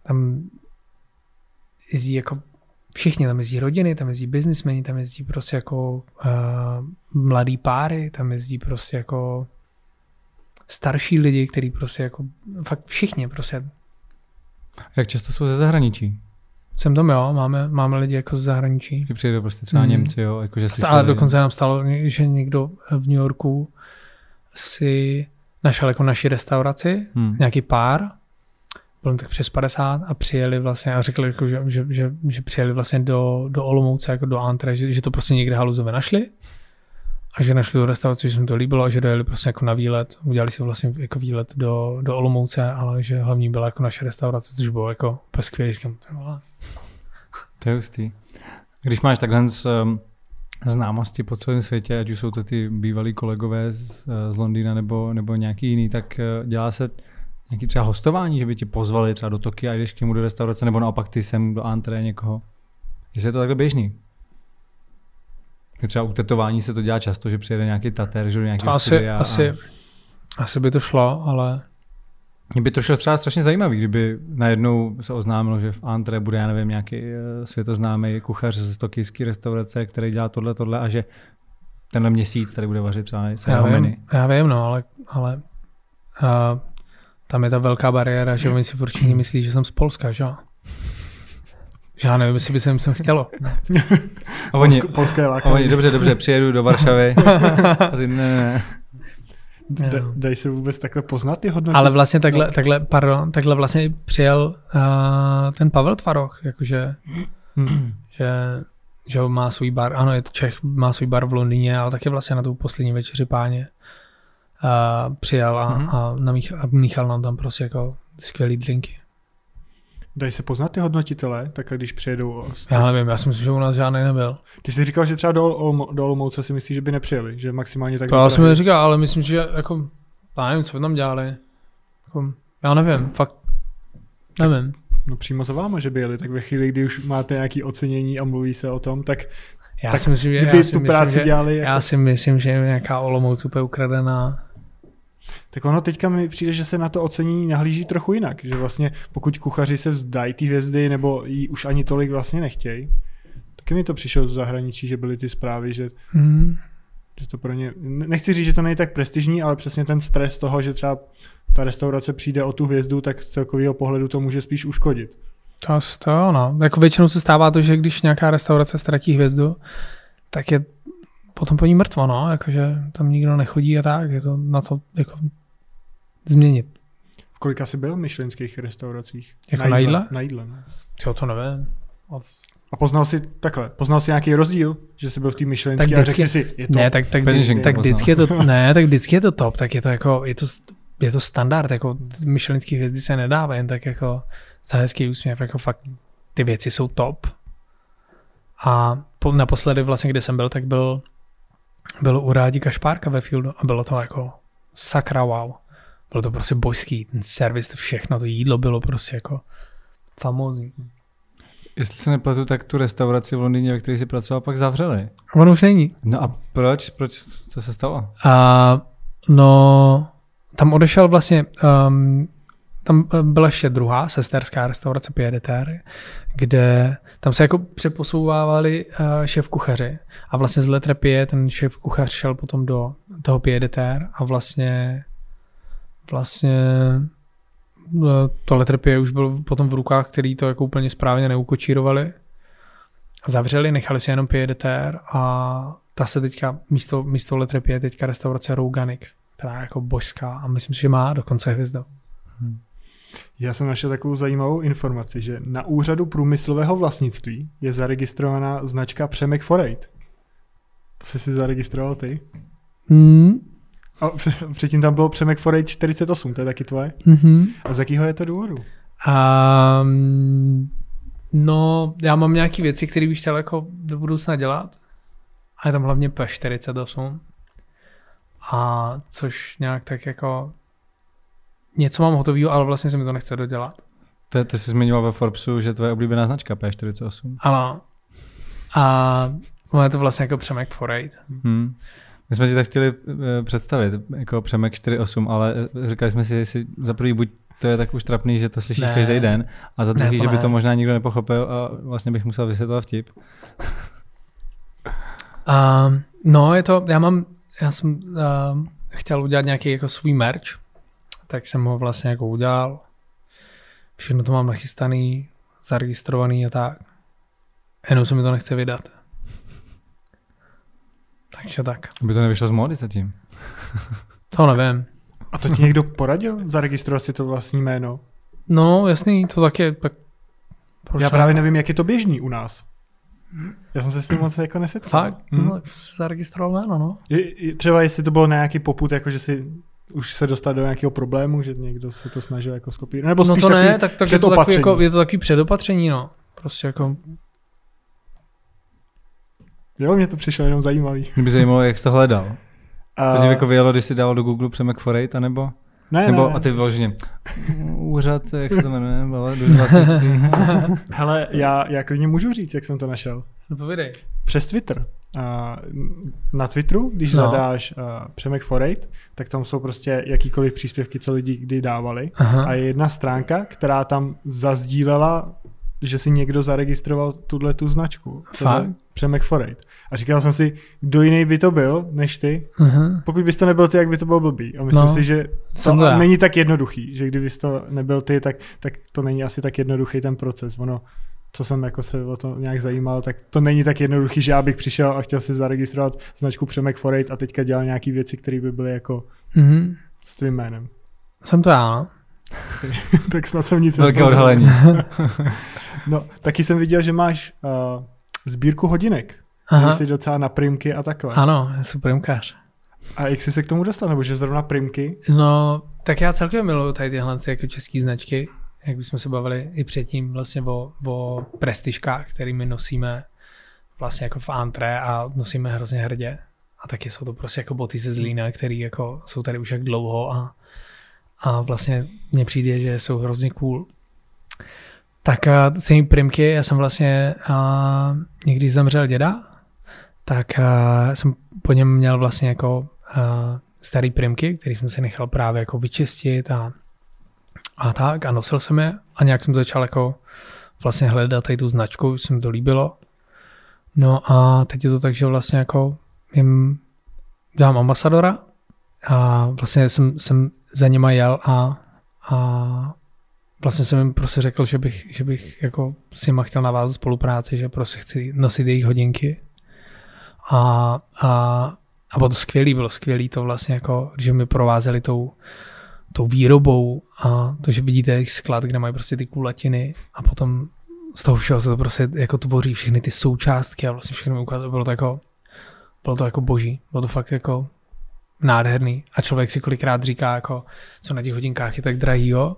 Speaker 2: tam jezdí jako všichni, tam jezdí rodiny, tam jezdí biznismeni, tam jezdí prostě jako uh, mladý páry, tam jezdí prostě jako starší lidi, který prostě jako fakt všichni prostě.
Speaker 1: Jak často jsou ze zahraničí?
Speaker 2: Jsem tam, jo, máme, máme lidi jako z zahraničí.
Speaker 1: Že přijde prostě třeba mm. Němci, jo, jakože
Speaker 2: slyšeli. Ale dokonce nám stalo, že někdo v New Yorku si našel jako naši restauraci, hmm. nějaký pár, byl tak přes 50 a přijeli vlastně a řekli, jako, že, že, že, že, přijeli vlastně do, do Olomouce, jako do Antre, že, že to prostě někde haluzové našli a že našli tu restauraci, že se mi to líbilo a že dojeli prostě jako na výlet. Udělali si vlastně jako výlet do, do Olomouce, ale že hlavní byla jako naše restaurace, což bylo jako skvělý. Říkám,
Speaker 1: to je hustý. Když máš takhle z, um, známosti po celém světě, ať už jsou to ty bývalí kolegové z, z Londýna nebo, nebo nějaký jiný, tak uh, dělá se nějaký třeba hostování, že by tě pozvali třeba do Tokia a jdeš k němu do restaurace, nebo naopak ty sem do Antre někoho. Jestli je to takhle běžný. Třeba u tetování se to dělá často, že přijede nějaký tater, že do nějakého
Speaker 2: asi, a... asi, asi by to šlo, ale
Speaker 1: mě by to šlo třeba strašně zajímavý, kdyby najednou se oznámilo, že v Antre bude, já nevím, nějaký eh, světoznámý kuchař z tokijské restaurace, který dělá tohle, tohle a že tenhle měsíc tady bude vařit třeba
Speaker 2: já vím, já vím, no, ale, ale uh, tam je ta velká bariéra, že oni si určitě myslí, že jsem z Polska, že jo? Že já nevím, jestli by se jim sem chtělo.
Speaker 1: a oni, Polské oni, dobře, dobře, přijedu do Varšavy. a ty, ne, ne.
Speaker 3: Da, dají se vůbec takhle poznat ty hodnoty?
Speaker 2: Ale vlastně takhle, takhle, pardon, takhle vlastně přijel uh, ten Pavel Tvaroch, jakože, hmm. že, že má svůj bar, ano, je to Čech, má svůj bar v Londýně, ale taky vlastně na tu poslední večeři páně uh, přijel a, hmm. a, na Mich- a míchal nám tam prostě jako skvělý drinky.
Speaker 3: Dají se poznat ty hodnotitele, takhle když přijedou?
Speaker 2: Já nevím, já si myslím, že u nás žádný nebyl.
Speaker 3: Ty jsi říkal, že třeba do, do Olomouce si myslíš, že by nepřijeli, že maximálně tak.
Speaker 2: To já jsem říkal, ale myslím, že jako, já nevím, co by tam dělali. Jako, já nevím, fakt, nevím.
Speaker 3: No přímo za váma, že by jeli, tak ve chvíli, kdy už máte nějaké ocenění a mluví se o tom, tak
Speaker 2: já tak si myslím, že,
Speaker 3: kdyby
Speaker 2: já
Speaker 3: si tu myslím, práci
Speaker 2: že,
Speaker 3: dělali.
Speaker 2: Jako... Já si myslím, že je nějaká Olomouc úplně ukradená
Speaker 3: tak ono teďka mi přijde, že se na to ocenění nahlíží trochu jinak, že vlastně pokud kuchaři se vzdají ty hvězdy nebo ji už ani tolik vlastně nechtějí, taky mi to přišlo z zahraničí, že byly ty zprávy, že, mm. že to pro ně, nechci říct, že to není tak prestižní, ale přesně ten stres toho, že třeba ta restaurace přijde o tu hvězdu, tak z celkového pohledu to může spíš uškodit.
Speaker 2: To, to no. Jako většinou se stává to, že když nějaká restaurace ztratí hvězdu, tak je potom po ní mrtvo, no, jakože tam nikdo nechodí a tak, je to na to jako změnit.
Speaker 3: V kolika jsi byl v myšlenských restauracích?
Speaker 2: Jako na jídle?
Speaker 3: Na jídle, no.
Speaker 2: Jo, to nevím.
Speaker 3: A poznal jsi takhle, poznal jsi nějaký rozdíl, že jsi byl v té myšlenské a řekl si, je to
Speaker 2: Ne, tak, tak, vždy, tak vždycky je to, ne, tak vždycky je to top, tak je to jako, je to, je to standard, jako myšlenské hvězdy se nedává jen tak jako za hezký úsměv, jako fakt ty věci jsou top. A po, naposledy vlastně, kde jsem byl, tak byl, byl u Rádíka Špárka ve Fieldu a bylo to jako sakra wow. Bylo to prostě božský, ten servis, to všechno, to jídlo bylo prostě jako famózní.
Speaker 1: Jestli se nepletu, tak tu restauraci v Londýně, ve které jsi pracoval, pak zavřeli.
Speaker 2: Ono už není.
Speaker 1: No a proč? Proč? Co se stalo?
Speaker 2: A, no, tam odešel vlastně, um, tam byla ještě druhá sesterská restaurace Piedeter, kde tam se jako přeposouvávali uh, šéf kuchaři a vlastně z Letrepie ten šéf kuchař šel potom do toho Piedeter a vlastně vlastně eh, tohle trpě už byl potom v rukách, který to jako úplně správně neukočírovali. Zavřeli, nechali si jenom piedetér a ta se teďka místo, místo Letrepě je teďka restaurace Rouganik, která je jako božská a myslím si, že má dokonce hvězdu. Hmm.
Speaker 3: Já jsem našel takovou zajímavou informaci, že na úřadu průmyslového vlastnictví je zaregistrovaná značka Přemek Forejt. To jsi si zaregistroval ty?
Speaker 2: Mm,
Speaker 3: a předtím tam bylo Přemek Forej 48, to je taky tvoje?
Speaker 2: Mm-hmm.
Speaker 3: A z jakého je to důvodu?
Speaker 2: Um, no, já mám nějaké věci, které bych chtěl jako do budoucna dělat. A je tam hlavně P48. A což nějak tak jako něco mám hotového, ale vlastně se mi to nechce dodělat.
Speaker 1: To, ty jsi zmiňoval ve Forbesu, že tvoje oblíbená značka P48.
Speaker 2: Ano. A je to vlastně jako Přemek Forej.
Speaker 1: Hmm. My jsme ti tak chtěli eh, představit, jako Přemek 4.8, ale eh, říkali jsme si, jestli za prvý buď to je tak už trapný, že to slyšíš ne. každý den, a za druhý, že by to možná nikdo nepochopil a vlastně bych musel vysvětlovat vtip.
Speaker 2: Uh, no, je to, já mám, já jsem uh, chtěl udělat nějaký jako svůj merch, tak jsem ho vlastně jako udělal. Všechno to mám nachystaný, zaregistrovaný a tak. Jenom se mi to nechce vydat. Takže tak.
Speaker 1: By to nevyšlo z módy zatím.
Speaker 2: to nevím.
Speaker 3: A to ti někdo poradil? Zaregistrovat si to vlastní jméno?
Speaker 2: No, jasný, to taky. Tak
Speaker 3: proč Já právě nevím, jak je to běžný u nás. Já jsem se s tím moc jako nesetkal.
Speaker 2: Fakt? Hmm. No, zaregistroval jméno, no.
Speaker 3: Je, je, třeba jestli to bylo nějaký poput, jako že si už se dostat do nějakého problému, že někdo se to snažil jako skopírovat. Nebo
Speaker 2: no to ne, tak, tak je, to takový, jako, je to takový předopatření, no. Prostě jako...
Speaker 3: Jo, mě to přišlo jenom zajímavý.
Speaker 1: Mě by zajímalo, jak jsi to hledal. A... To jako vyjelo, když jsi dal do Google Přemek Forejt, anebo?
Speaker 3: Ne,
Speaker 1: Nebo
Speaker 3: ne,
Speaker 1: a ty vyloženě úřad, jak se to jmenuje, bale,
Speaker 3: Hele, já, já klidně můžu říct, jak jsem to našel.
Speaker 2: No povědej.
Speaker 3: Přes Twitter. Na Twitteru, když no. zadáš Přemek Forejt, tak tam jsou prostě jakýkoliv příspěvky, co lidi kdy dávali. Aha. A je jedna stránka, která tam zazdílela že si někdo zaregistroval tuhle tu značku.
Speaker 2: Fakt?
Speaker 3: Přemek Forejt. A říkal jsem si, kdo jiný by to byl, než ty. Uh-huh. Pokud bys to nebyl ty, jak by to byl blbý. A myslím no, si, že to, není tak jednoduchý, že kdybys to nebyl ty, tak, tak to není asi tak jednoduchý ten proces. Ono, co jsem jako se o to nějak zajímal, tak to není tak jednoduchý, že já bych přišel a chtěl si zaregistrovat značku Přemek Forejt a teďka dělal nějaké věci, které by byly jako uh-huh. s tvým jménem.
Speaker 2: Jsem to já, no.
Speaker 3: tak snad jsem nic
Speaker 1: Velké odhalení.
Speaker 3: no, taky jsem viděl, že máš uh, sbírku hodinek. Aha. Jsi docela na primky a takhle.
Speaker 2: Ano, jsem primkář.
Speaker 3: A jak jsi se k tomu dostal, nebo že zrovna primky?
Speaker 2: No, tak já celkem miluju tady tyhle jako české značky, jak bychom se bavili i předtím vlastně o, o prestižkách, kterými nosíme vlastně jako v antré a nosíme hrozně hrdě. A taky jsou to prostě jako boty ze Zlína, které jako jsou tady už jak dlouho a a vlastně mně přijde, že jsou hrozně cool. Tak s těmi primky, já jsem vlastně, a, někdy zemřel děda, tak a, jsem po něm měl vlastně jako a, starý primky, který jsem si nechal právě jako vyčistit a, a tak a nosil jsem je a nějak jsem začal jako vlastně hledat tady tu značku, už se mi to líbilo. No a teď je to tak, že vlastně jako jim dám ambasadora a vlastně jsem, jsem za něma jel a, a vlastně jsem jim prostě řekl, že bych, že bych jako s nima chtěl navázat spolupráci, že prostě chci nosit jejich hodinky. A, a, a bylo to skvělý, bylo skvělý to vlastně jako, že mi provázeli tou, tou výrobou a to, že vidíte jejich sklad, kde mají prostě ty kulatiny a potom z toho všeho se to prostě jako tvoří všechny ty součástky a vlastně všechno mi ukázalo, bylo to jako, bylo to jako boží, bylo to fakt jako nádherný a člověk si kolikrát říká, jako, co na těch hodinkách je tak drahý, jo?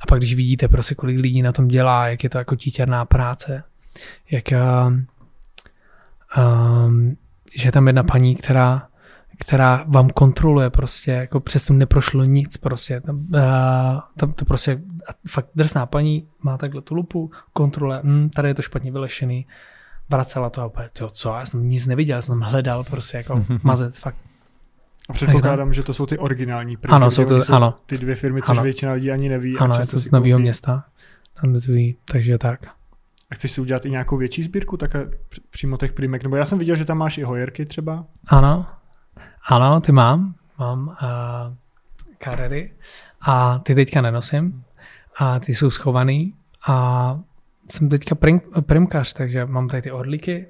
Speaker 2: A pak když vidíte prostě, kolik lidí na tom dělá, jak je to jako títěrná práce, jak um, že je tam jedna paní, která, která vám kontroluje prostě, jako přes neprošlo nic prostě, tam, uh, tam to prostě, fakt drsná paní má takhle tu lupu, kontroluje, hm, tady je to špatně vylešený, vracela to a opět, co, já jsem nic neviděl, já jsem hledal prostě jako mazec, fakt
Speaker 3: a předpokládám, že to jsou ty originální printy.
Speaker 2: Ano, jsou to, jsou ano.
Speaker 3: Ty dvě firmy, což ano. většina lidí ani neví.
Speaker 2: Ano, je to z nového města. Takže tak.
Speaker 3: A chceš si udělat i nějakou větší sbírku, tak přímo těch primek? Nebo já jsem viděl, že tam máš i hojerky třeba.
Speaker 2: Ano, ano, ty mám. Mám uh, karery a ty teďka nenosím a ty jsou schovaný a jsem teďka prim, primkař, takže mám tady ty orlíky,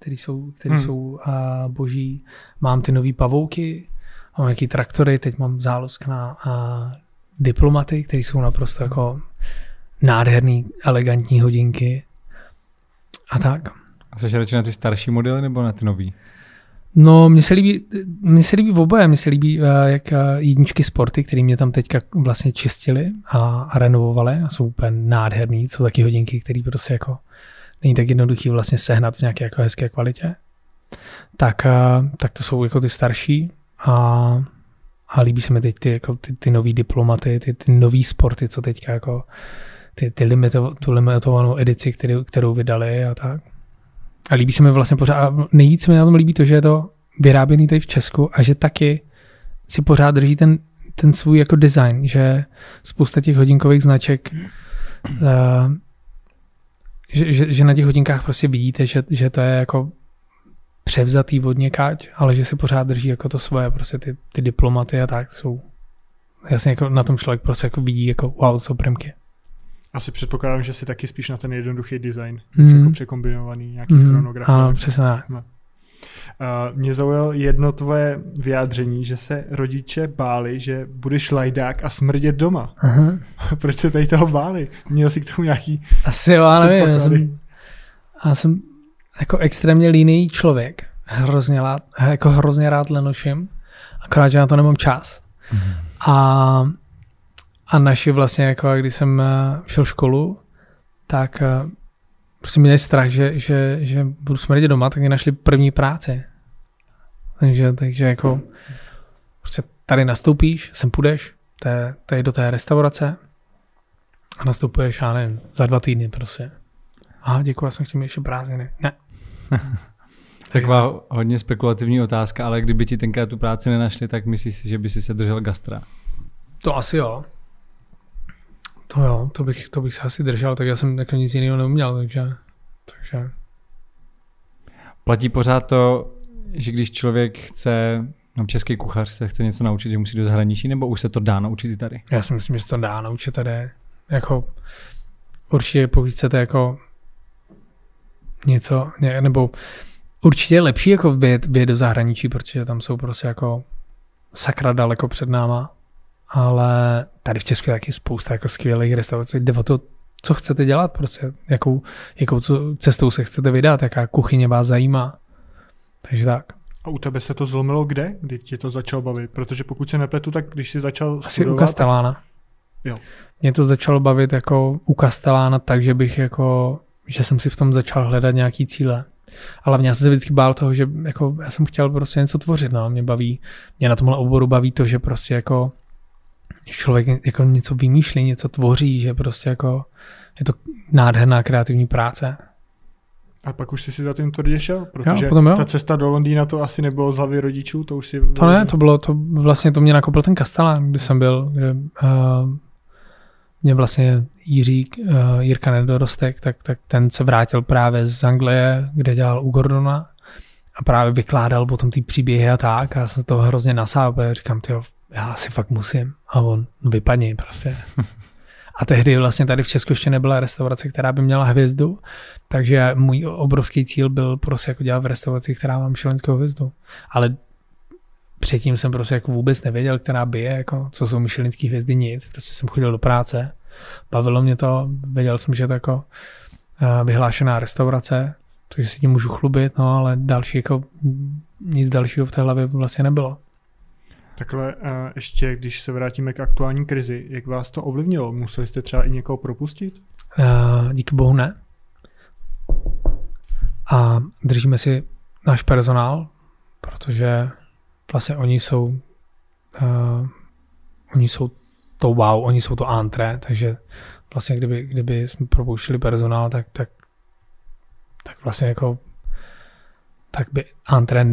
Speaker 2: které jsou, který hmm. jsou uh, boží. Mám ty nové pavouky, mám nějaký traktory, teď mám zálosk na uh, diplomaty, které jsou naprosto jako nádherný, elegantní hodinky a tak.
Speaker 1: A jsi radši na ty starší modely nebo na ty nový?
Speaker 2: No, mně se líbí, mně se líbí oboje. Mně se líbí, uh, jak uh, jedničky sporty, které mě tam teďka vlastně čistili a, a renovovali a jsou úplně nádherný. Jsou taky hodinky, které prostě jako není tak jednoduchý vlastně sehnat v nějaké jako hezké kvalitě. Tak, uh, tak to jsou jako ty starší a a líbí se mi teď ty, jako ty, ty nový diplomaty, ty, ty nový sporty, co teďka jako ty, ty limito, tu limitovanou edici, kterou, kterou vydali a tak. A líbí se mi vlastně pořád, a nejvíce mi na tom líbí to, že je to vyráběný tady v Česku a že taky si pořád drží ten, ten svůj jako design, že spousta těch hodinkových značek uh, že, že, že na těch hodinkách prostě vidíte, že, že to je jako převzatý od někáť, ale že si pořád drží jako to svoje, prostě ty, ty diplomaty a tak jsou jasně jako na tom člověk prostě jako vidí jako wow, jsou primky.
Speaker 3: Asi předpokládám, že si taky spíš na ten jednoduchý design, mm. jako překombinovaný nějaký mm. chronograf.
Speaker 2: Ano, přesně tak.
Speaker 3: Uh, mě zaujalo jedno tvoje vyjádření, že se rodiče báli, že budeš lajdák a smrdět doma. Uh-huh. Proč se tady toho báli? Měl jsi k tomu nějaký...
Speaker 2: Asi jo, nevím. Já jsem, já jsem jako extrémně líný člověk. Hrozně rád, jako hrozně rád lenoším, akorát, že na to nemám čas. Mm-hmm. A, a naši vlastně, jako když jsem eh, šel školu, tak eh, prostě měli strach, že, že, že budu smrdit doma, tak mě našli první práci. Takže, takže jako prostě tady nastoupíš, sem půjdeš, tady do té restaurace a nastupuješ, já nevím, za dva týdny prostě. Aha, děkuji, já jsem chtěl ještě prázdniny. Ne.
Speaker 1: Taková hodně spekulativní otázka, ale kdyby ti tenkrát tu práci nenašli, tak myslíš si, že by si se držel gastra?
Speaker 2: To asi jo. To jo, to bych, to bych se asi držel, tak já jsem jako nic jiného neuměl, takže, takže...
Speaker 1: Platí pořád to, že když člověk chce, no český kuchař se chce něco naučit, že musí do zahraničí, nebo už se to dá naučit i tady?
Speaker 2: Já si myslím, že se to dá naučit tady. Jako, určitě pokud chcete jako něco, nebo určitě je lepší jako vyjet, vyjet do zahraničí, protože tam jsou prostě jako sakra daleko před náma, ale tady v Česku je taky spousta jako skvělých restaurací, jde o to, co chcete dělat, prostě, jakou, jakou cestou se chcete vydat, jaká kuchyně vás zajímá. Takže tak.
Speaker 3: A u tebe se to zlomilo kde, kdy tě to začalo bavit? Protože pokud se nepletu, tak když jsi začal
Speaker 2: Asi studovat, u Kastelána.
Speaker 3: Jo.
Speaker 2: Mě to začalo bavit jako u Kastelána tak, že bych jako, že jsem si v tom začal hledat nějaký cíle. Ale mě se vždycky bál toho, že jako já jsem chtěl prostě něco tvořit, no. Mě baví, mě na tomhle oboru baví to, že prostě jako člověk jako něco vymýšlí, něco tvoří, že prostě jako je to nádherná kreativní práce.
Speaker 3: A pak už jsi si za tím tvrdě šel, protože jo, potom jo. ta cesta do Londýna to asi nebylo z hlavy rodičů, to už si...
Speaker 2: To ne, to bylo, to vlastně to mě nakopil ten Kastelán, kde jsem byl, kde uh, mě vlastně Jiří, uh, Jirka Nedorostek, tak, tak ten se vrátil právě z Anglie, kde dělal u Gordona a právě vykládal potom ty příběhy a tak a já jsem to hrozně nasápil, říkám, tyjo, já si fakt musím. A on, no vypadni prostě. A tehdy vlastně tady v Česku ještě nebyla restaurace, která by měla hvězdu, takže můj obrovský cíl byl prostě jako dělat v restauraci, která má myšlenskou hvězdu. Ale předtím jsem prostě jako vůbec nevěděl, která by je, jako, co jsou myšelinské hvězdy, nic. Prostě jsem chodil do práce, bavilo mě to, věděl jsem, že je to jako eh, vyhlášená restaurace, takže si tím můžu chlubit, no ale další jako nic dalšího v té hlavě vlastně nebylo.
Speaker 3: Takhle a ještě, když se vrátíme k aktuální krizi, jak vás to ovlivnilo? Museli jste třeba i někoho propustit?
Speaker 2: Uh, díky bohu ne. A držíme si náš personál, protože vlastně oni jsou uh, oni jsou to wow, oni jsou to antré, takže vlastně kdyby, kdyby jsme propouštili personál, tak, tak, tak vlastně jako tak by antré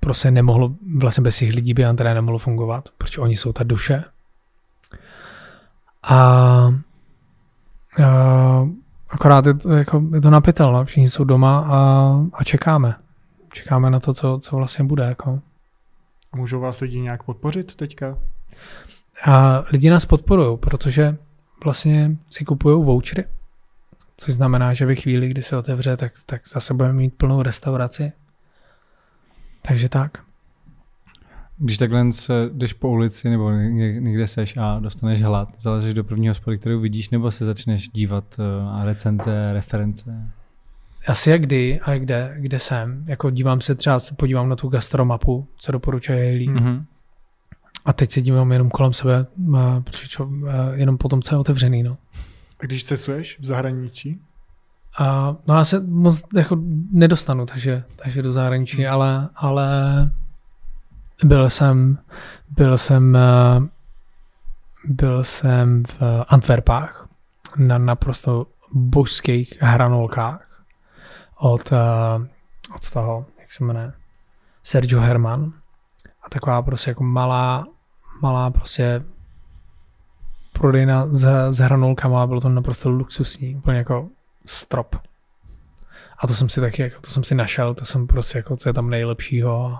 Speaker 2: prostě nemohlo, vlastně bez těch lidí by André nemohlo fungovat, protože oni jsou ta duše. A, a akorát je to, jako, je to napitel, no? všichni jsou doma a, a čekáme. Čekáme na to, co, co vlastně bude. Jako.
Speaker 3: Můžou vás lidi nějak podpořit teďka?
Speaker 2: A lidi nás podporují, protože vlastně si kupují vouchery, což znamená, že ve chvíli, kdy se otevře, tak, tak zase budeme mít plnou restauraci takže tak.
Speaker 1: Když takhle jdeš po ulici nebo někde seš a dostaneš hlad, zalezeš do prvního hospody, kterou vidíš, nebo se začneš dívat a eh, recenze, reference?
Speaker 2: Asi jak kdy a kde, kde jsem. Jako dívám se třeba, se podívám na tu gastromapu, co doporučuje Haley. Mm-hmm. A teď se dívám jenom kolem sebe, protože jenom potom, co je otevřený. No.
Speaker 3: A když cestuješ v zahraničí?
Speaker 2: A, no já se moc jako nedostanu, takže, takže do zahraničí, hmm. ale, ale byl jsem, byl jsem, eh, byl jsem v Antwerpách na naprosto božských hranolkách od, eh, od toho, jak se jmenuje, Sergio Herman. A taková prostě jako malá, malá prostě prodejna s, s hranolkama, bylo to naprosto luxusní, úplně jako strop. A to jsem si taky, jako, to jsem si našel, to jsem prostě jako, co je tam nejlepšího.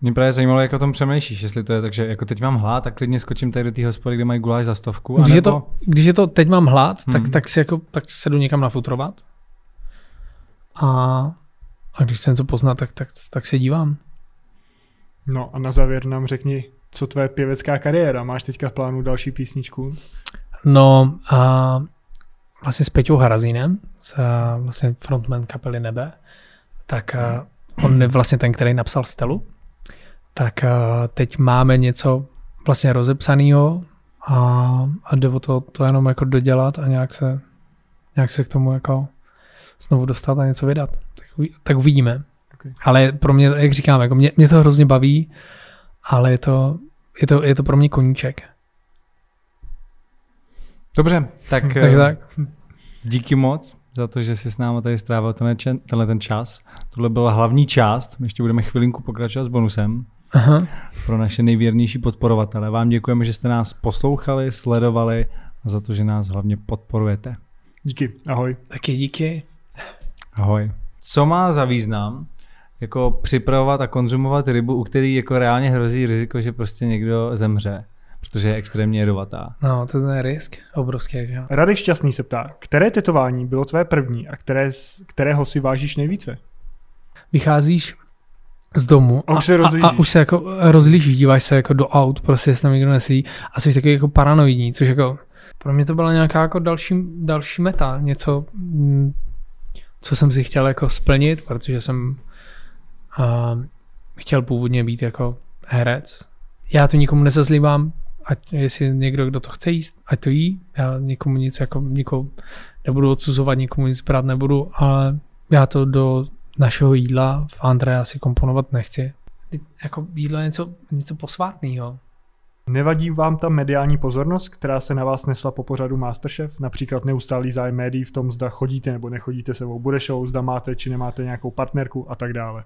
Speaker 1: Mě právě zajímalo, jak o tom přemýšlíš, jestli to je tak, že jako teď mám hlad, tak klidně skočím tady do té hospody, kde mají guláš za stovku.
Speaker 2: Když, anebo... je to, když je to teď mám hlad, hmm. tak, tak, si jako, tak se jdu někam nafutrovat. A, a když chci něco poznat, tak, tak, tak se dívám.
Speaker 3: No a na závěr nám řekni, co tvoje pěvecká kariéra? Máš teďka v plánu další písničku?
Speaker 2: No, a vlastně s Peťou Harazínem, s, vlastně frontman kapely Nebe, tak on je vlastně ten, který napsal Stelu, tak teď máme něco vlastně rozepsaného a, a jde o to, to jenom jako dodělat a nějak se, nějak se k tomu jako znovu dostat a něco vydat. Tak, tak uvidíme. Okay. Ale pro mě, jak říkám, jako mě, mě to hrozně baví, ale je to, je to, je to pro mě koníček.
Speaker 1: Dobře, tak,
Speaker 2: tak, eh, tak.
Speaker 1: díky moc za to, že jsi s námi tady strávil tenhle, tenhle ten čas. Tohle byla hlavní část, my ještě budeme chvilinku pokračovat s bonusem. Aha. Pro naše nejvěrnější podporovatele. Vám děkujeme, že jste nás poslouchali, sledovali a za to, že nás hlavně podporujete.
Speaker 3: Díky, ahoj.
Speaker 2: Taky díky.
Speaker 1: Ahoj. Co má za význam jako připravovat a konzumovat rybu, u který jako reálně hrozí riziko, že prostě někdo zemře? protože je extrémně jedovatá.
Speaker 2: No, to je risk obrovský. Že?
Speaker 3: Radek Šťastný se ptá, které tetování bylo tvé první a které, kterého si vážíš nejvíce?
Speaker 2: Vycházíš z domu
Speaker 3: a, už se a,
Speaker 2: a, už se jako rozlížíš, díváš se jako do aut, prostě jestli tam někdo nesí a jsi takový jako paranoidní, což jako pro mě to byla nějaká jako další, další meta, něco, co jsem si chtěl jako splnit, protože jsem uh, chtěl původně být jako herec. Já to nikomu nezazlívám, ať jestli někdo, kdo to chce jíst, ať to jí. Já nikomu nic, jako nikomu nebudu odsuzovat, nikomu nic brát nebudu, ale já to do našeho jídla v Andre asi komponovat nechci. Jako jídlo je něco, něco posvátného.
Speaker 3: Nevadí vám ta mediální pozornost, která se na vás nesla po pořadu Masterchef? Například neustálý zájem médií v tom, zda chodíte nebo nechodíte se bude show, zda máte či nemáte nějakou partnerku a tak dále.